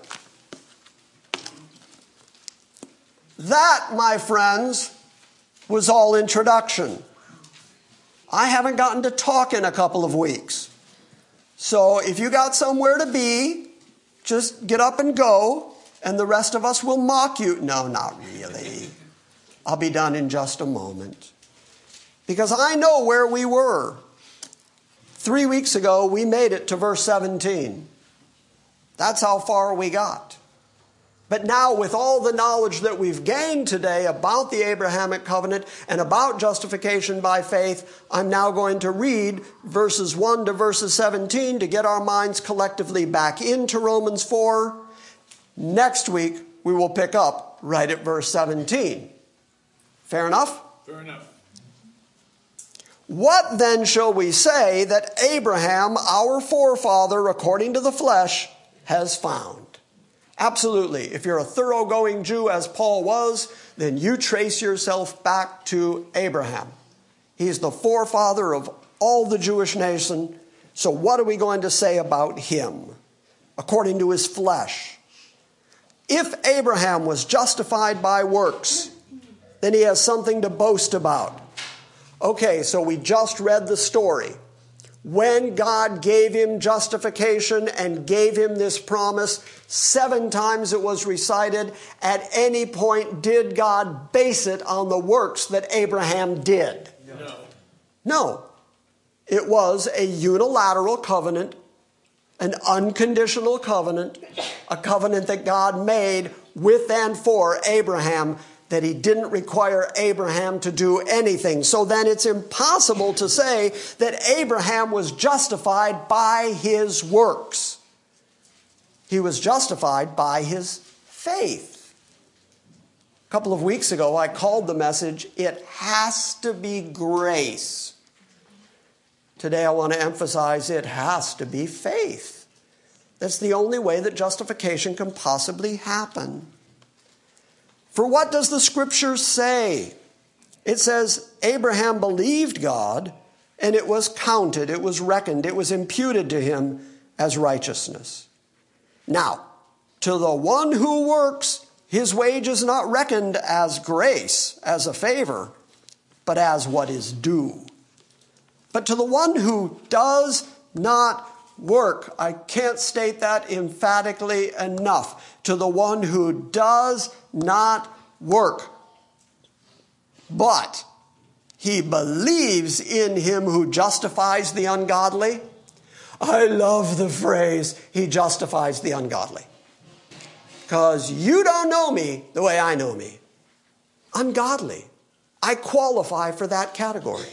That, my friends, was all introduction. I haven't gotten to talk in a couple of weeks. So if you got somewhere to be, just get up and go, and the rest of us will mock you. No, not really. I'll be done in just a moment. Because I know where we were. Three weeks ago, we made it to verse 17. That's how far we got. But now, with all the knowledge that we've gained today about the Abrahamic covenant and about justification by faith, I'm now going to read verses 1 to verses 17 to get our minds collectively back into Romans 4. Next week, we will pick up right at verse 17. Fair enough? Fair enough. What then shall we say that Abraham, our forefather, according to the flesh, has found? Absolutely. If you're a thoroughgoing Jew, as Paul was, then you trace yourself back to Abraham. He's the forefather of all the Jewish nation. So, what are we going to say about him according to his flesh? If Abraham was justified by works, then he has something to boast about. Okay, so we just read the story when God gave him justification and gave him this promise, seven times it was recited. At any point, did God base it on the works that Abraham did? No. No. It was a unilateral covenant, an unconditional covenant, a covenant that God made with and for Abraham that he didn't require Abraham to do anything. So then it's impossible to say that Abraham was justified by his works. He was justified by his faith. A couple of weeks ago, I called the message, It Has to Be Grace. Today, I want to emphasize it has to be faith. That's the only way that justification can possibly happen. For what does the scripture say? It says, Abraham believed God, and it was counted, it was reckoned, it was imputed to him as righteousness. Now, to the one who works, his wage is not reckoned as grace, as a favor, but as what is due. But to the one who does not work. I can't state that emphatically enough. To the one who does not work, but he believes in him who justifies the ungodly. I love the phrase, he justifies the ungodly. Because you don't know me the way I know me. Ungodly. I qualify for that category.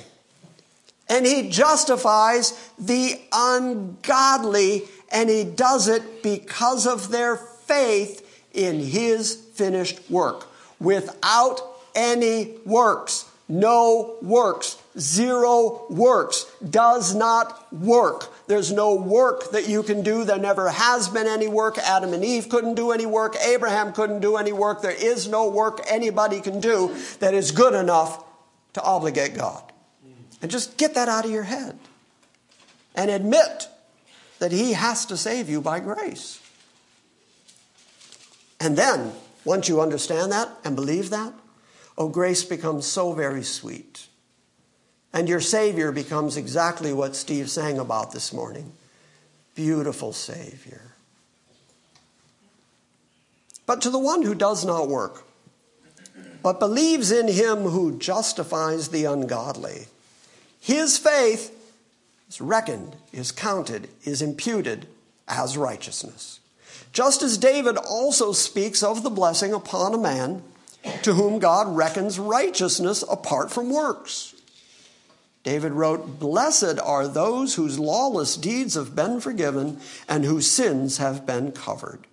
And he justifies the ungodly, and he does it because of their faith in his finished work without any works. No works. Zero works. Does not work. There's no work that you can do. There never has been any work. Adam and Eve couldn't do any work. Abraham couldn't do any work. There is no work anybody can do that is good enough to obligate God. And just get that out of your head and admit that He has to save you by grace. And then, once you understand that and believe that, oh, grace becomes so very sweet. And your Savior becomes exactly what Steve sang about this morning beautiful Savior. But to the one who does not work, but believes in him who justifies the ungodly, his faith is reckoned, is counted, is imputed as righteousness. Just as David also speaks of the blessing upon a man to whom God reckons righteousness apart from works. David wrote, Blessed are those whose lawless deeds have been forgiven and whose sins have been covered.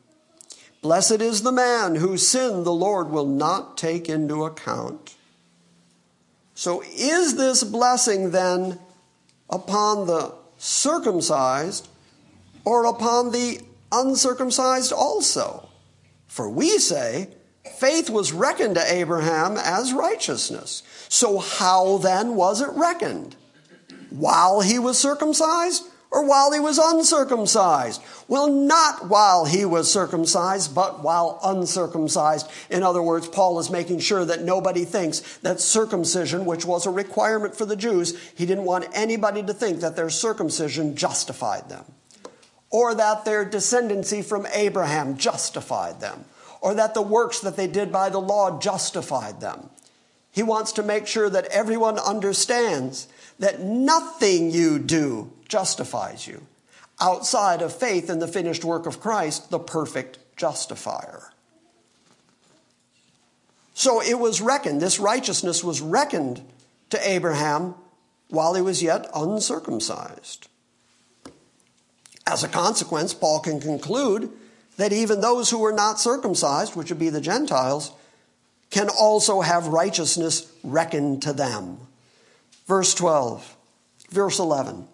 Blessed is the man whose sin the Lord will not take into account. So, is this blessing then upon the circumcised or upon the uncircumcised also? For we say, faith was reckoned to Abraham as righteousness. So, how then was it reckoned? While he was circumcised or while he was uncircumcised? Well, not while he was circumcised, but while uncircumcised. In other words, Paul is making sure that nobody thinks that circumcision, which was a requirement for the Jews, he didn't want anybody to think that their circumcision justified them, or that their descendancy from Abraham justified them, or that the works that they did by the law justified them. He wants to make sure that everyone understands that nothing you do justifies you outside of faith in the finished work of Christ, the perfect justifier. So it was reckoned, this righteousness was reckoned to Abraham while he was yet uncircumcised. As a consequence, Paul can conclude that even those who were not circumcised, which would be the Gentiles, can also have righteousness reckoned to them. Verse 12, verse 11.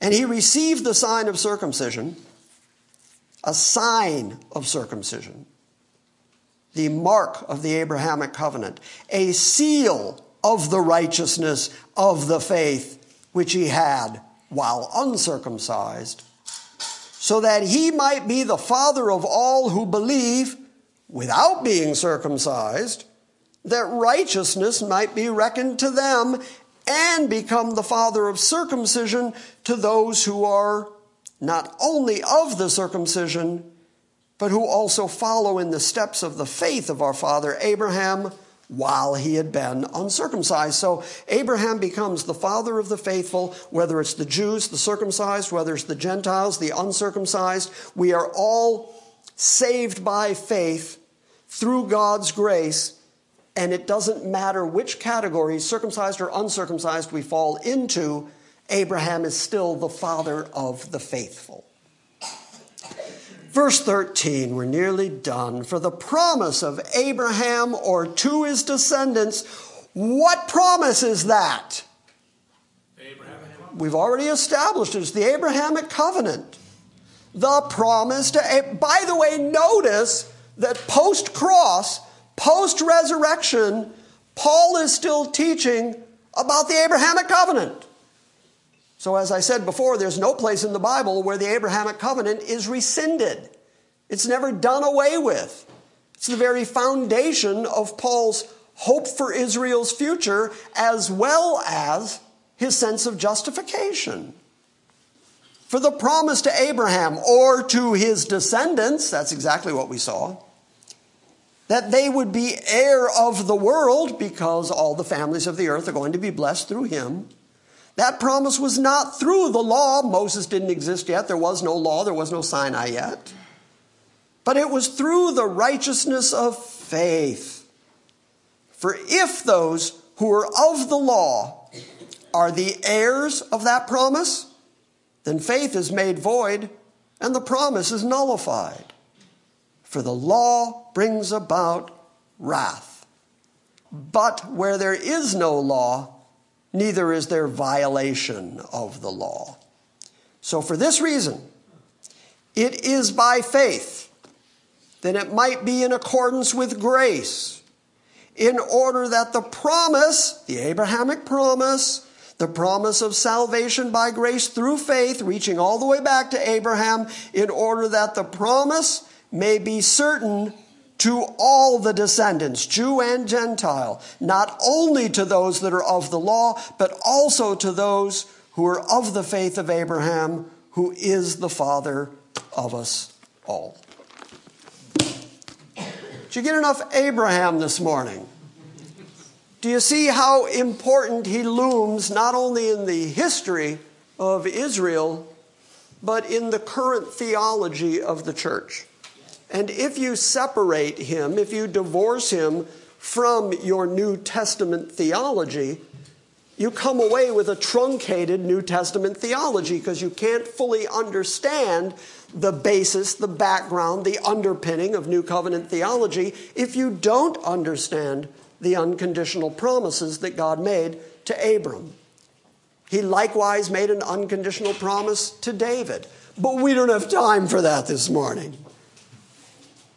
And he received the sign of circumcision, a sign of circumcision, the mark of the Abrahamic covenant, a seal of the righteousness of the faith which he had while uncircumcised, so that he might be the father of all who believe without being circumcised, that righteousness might be reckoned to them and become the father of circumcision to those who are not only of the circumcision, but who also follow in the steps of the faith of our father Abraham while he had been uncircumcised. So Abraham becomes the father of the faithful, whether it's the Jews, the circumcised, whether it's the Gentiles, the uncircumcised. We are all saved by faith through God's grace and it doesn't matter which category, circumcised or uncircumcised, we fall into, Abraham is still the father of the faithful. Verse 13, we're nearly done. For the promise of Abraham or to his descendants, what promise is that? We've already established. It's the Abrahamic covenant. The promise to, by the way, notice that post cross, Post resurrection, Paul is still teaching about the Abrahamic covenant. So, as I said before, there's no place in the Bible where the Abrahamic covenant is rescinded. It's never done away with. It's the very foundation of Paul's hope for Israel's future as well as his sense of justification. for the promise to Abraham or to his descendants, that's exactly what we saw, that they would be heir of the world because all the families of the earth are going to be blessed through him. That promise was not through the law. Moses didn't exist yet. There was no law. There was no Sinai yet. But it was through the righteousness of faith. For if those who are of the law are the heirs of that promise, then faith is made void and the promise is nullified. For the law brings about wrath. But where there is no law, neither is there violation of the law. So, for this reason, it is by faith that it might be in accordance with grace, in order that the promise, the Abrahamic promise, the promise of salvation by grace through faith, reaching all the way back to Abraham, in order that the promise may be certain to all the descendants, Jew and Gentile, not only to those that are of the law, but also to those who are of the faith of Abraham, who is the father of us all. Did you get enough Abraham this morning? Do you see how important he looms not only in the history of Israel, but in the current theology of the church? And if you separate him, if you divorce him from your New Testament theology, you come away with a truncated New Testament theology because you can't fully understand the basis, the background, the underpinning of New Covenant theology if you don't understand the unconditional promises that God made to Abram. He likewise made an unconditional promise to David. But we don't have time for that this morning.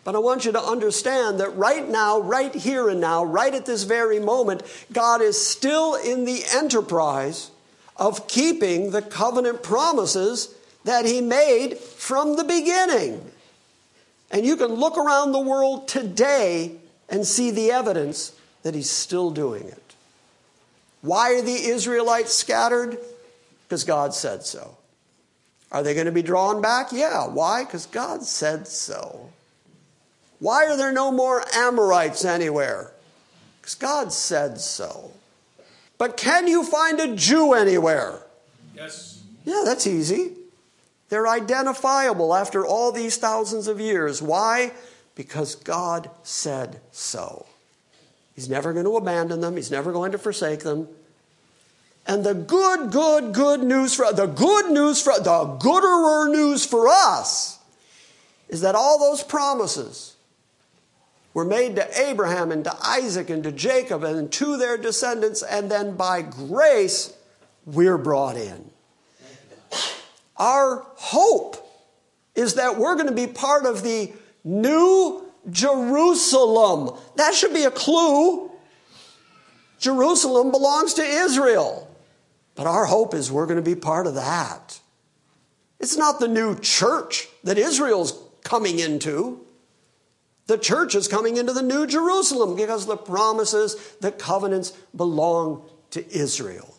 But I want you to understand that right now, right here and now, right at this very moment, God is still in the enterprise of keeping the covenant promises that He made from the beginning. And you can look around the world today and see the evidence that He's still doing it. Why are the Israelites scattered? Because God said so. Are they going to be drawn back? Yeah. Why? Because God said so. Why are there no more Amorites anywhere? Because God said so. But can you find a Jew anywhere? Yes. Yeah, that's easy. They're identifiable after all these thousands of years. Why? Because God said so. He's never going to abandon them, He's never going to forsake them. And the good, good, good news for the good news for the gooder news for us is that all those promises were made to Abraham and to Isaac and to Jacob and to their descendants, and then by grace, we're brought in. Our hope is that we're going to be part of the new Jerusalem. That should be a clue. Jerusalem belongs to Israel. But our hope is we're going to be part of that. It's not the new church that Israel's coming into. The church is coming into the New Jerusalem because the promises, the covenants belong to Israel.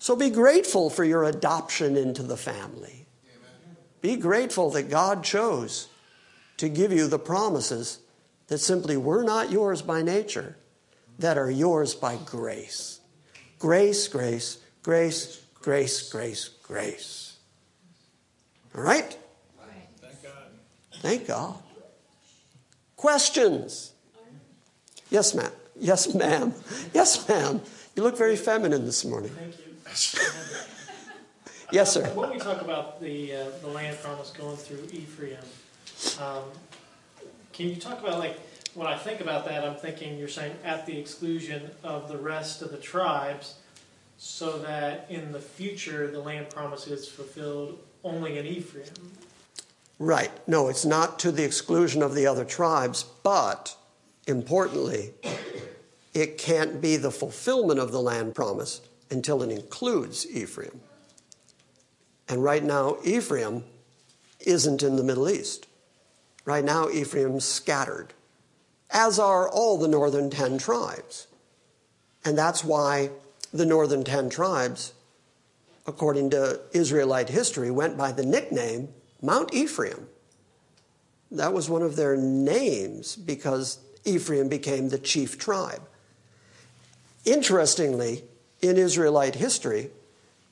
So be grateful for your adoption into the family. Amen. Be grateful that God chose to give you the promises that simply were not yours by nature, that are yours by grace. Grace, grace, grace, grace, grace, grace. All right? Thank God. Thank God. Questions? Yes, ma'am. Yes, ma'am. Yes, ma'am. You look very feminine this morning. Thank you. Yes, sir. When we talk about the, uh, the land promise going through Ephraim, um, can you talk about, like, when I think about that, I'm thinking you're saying at the exclusion of the rest of the tribes, so that in the future, the land promise is fulfilled only in Ephraim. Right. No, it's not to the exclusion of the other tribes, but importantly, it can't be the fulfillment of the land promise until it includes Ephraim. And right now, Ephraim isn't in the Middle East. Right now, Ephraim's scattered, as are all the northern 10 tribes. And that's why the northern 10 tribes according to Israelite history, went by the nickname Mount Ephraim. That was one of their names because Ephraim became the chief tribe. Interestingly, in Israelite history,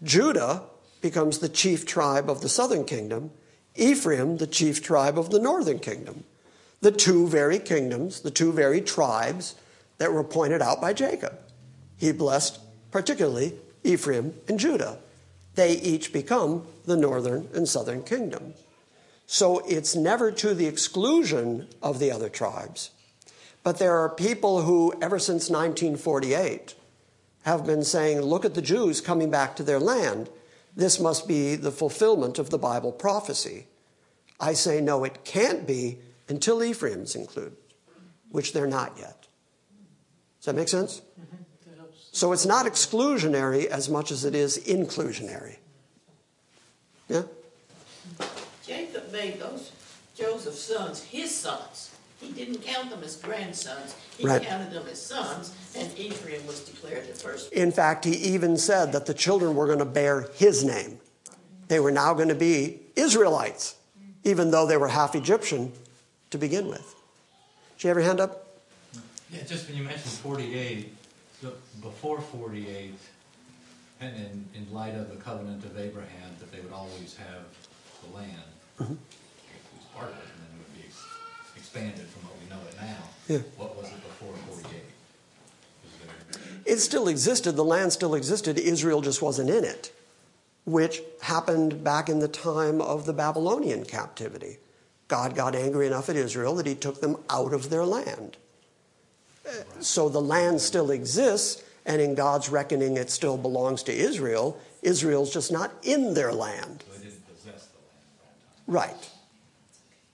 Judah becomes the chief tribe of the southern kingdom, Ephraim, the chief tribe of the northern kingdom. The two very kingdoms, the two very tribes that were pointed out by Jacob. He blessed particularly Ephraim and Judah. They each become the northern and southern kingdom. So it's never to the exclusion of the other tribes. But there are people who, ever since 1948, have been saying, look at the Jews coming back to their land. This must be the fulfillment of the Bible prophecy. I say, no, it can't be until Ephraim's included, which they're not yet. Does that make sense? Mm-hmm. So it's not exclusionary as much as it is inclusionary. Yeah? Jacob made those Joseph's sons his sons. He didn't count them as grandsons. He Right. counted them as sons, and Ephraim was declared the first. In fact, he even said that the children were going to bear his name. They were now going to be Israelites, even though they were half Egyptian to begin with. Did you have your hand up? Yeah, just when you mentioned 48, so before 48, and in, in light of the covenant of Abraham, that they would always have the land, Mm-hmm. it was part of it, and then it would be ex- expanded from what we know it now. Yeah. What was it before 48? There, It still existed, the land still existed, Israel just wasn't in it, which happened back in the time of the Babylonian captivity. God got angry enough at Israel that he took them out of their land. So the land still exists, and in God's reckoning, it still belongs to Israel. Israel's just not in their land. so they didn't possess the land at that time. Right.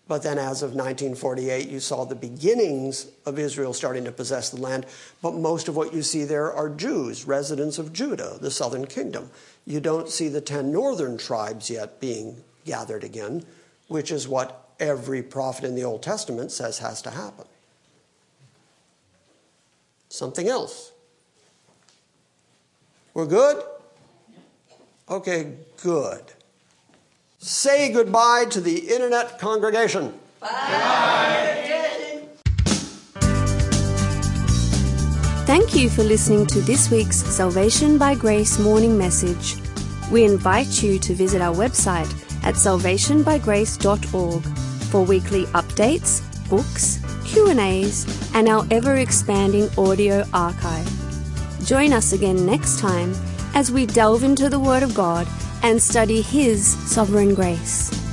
But then, as of 1948, you saw the beginnings of Israel starting to possess the land. But most of what you see there are Jews, residents of Judah, the southern kingdom. You don't see the 10 northern tribes yet being gathered again, which is what every prophet in the Old Testament says has to happen. Something else. We're good? Okay, good. Say goodbye to the internet congregation. Bye. Thank you for listening to this week's Salvation by Grace morning message. We invite you to visit our website at salvationbygrace.org for weekly updates, books, Q&As, and our ever-expanding audio archive. Join us again next time as we delve into the Word of God and study His sovereign grace.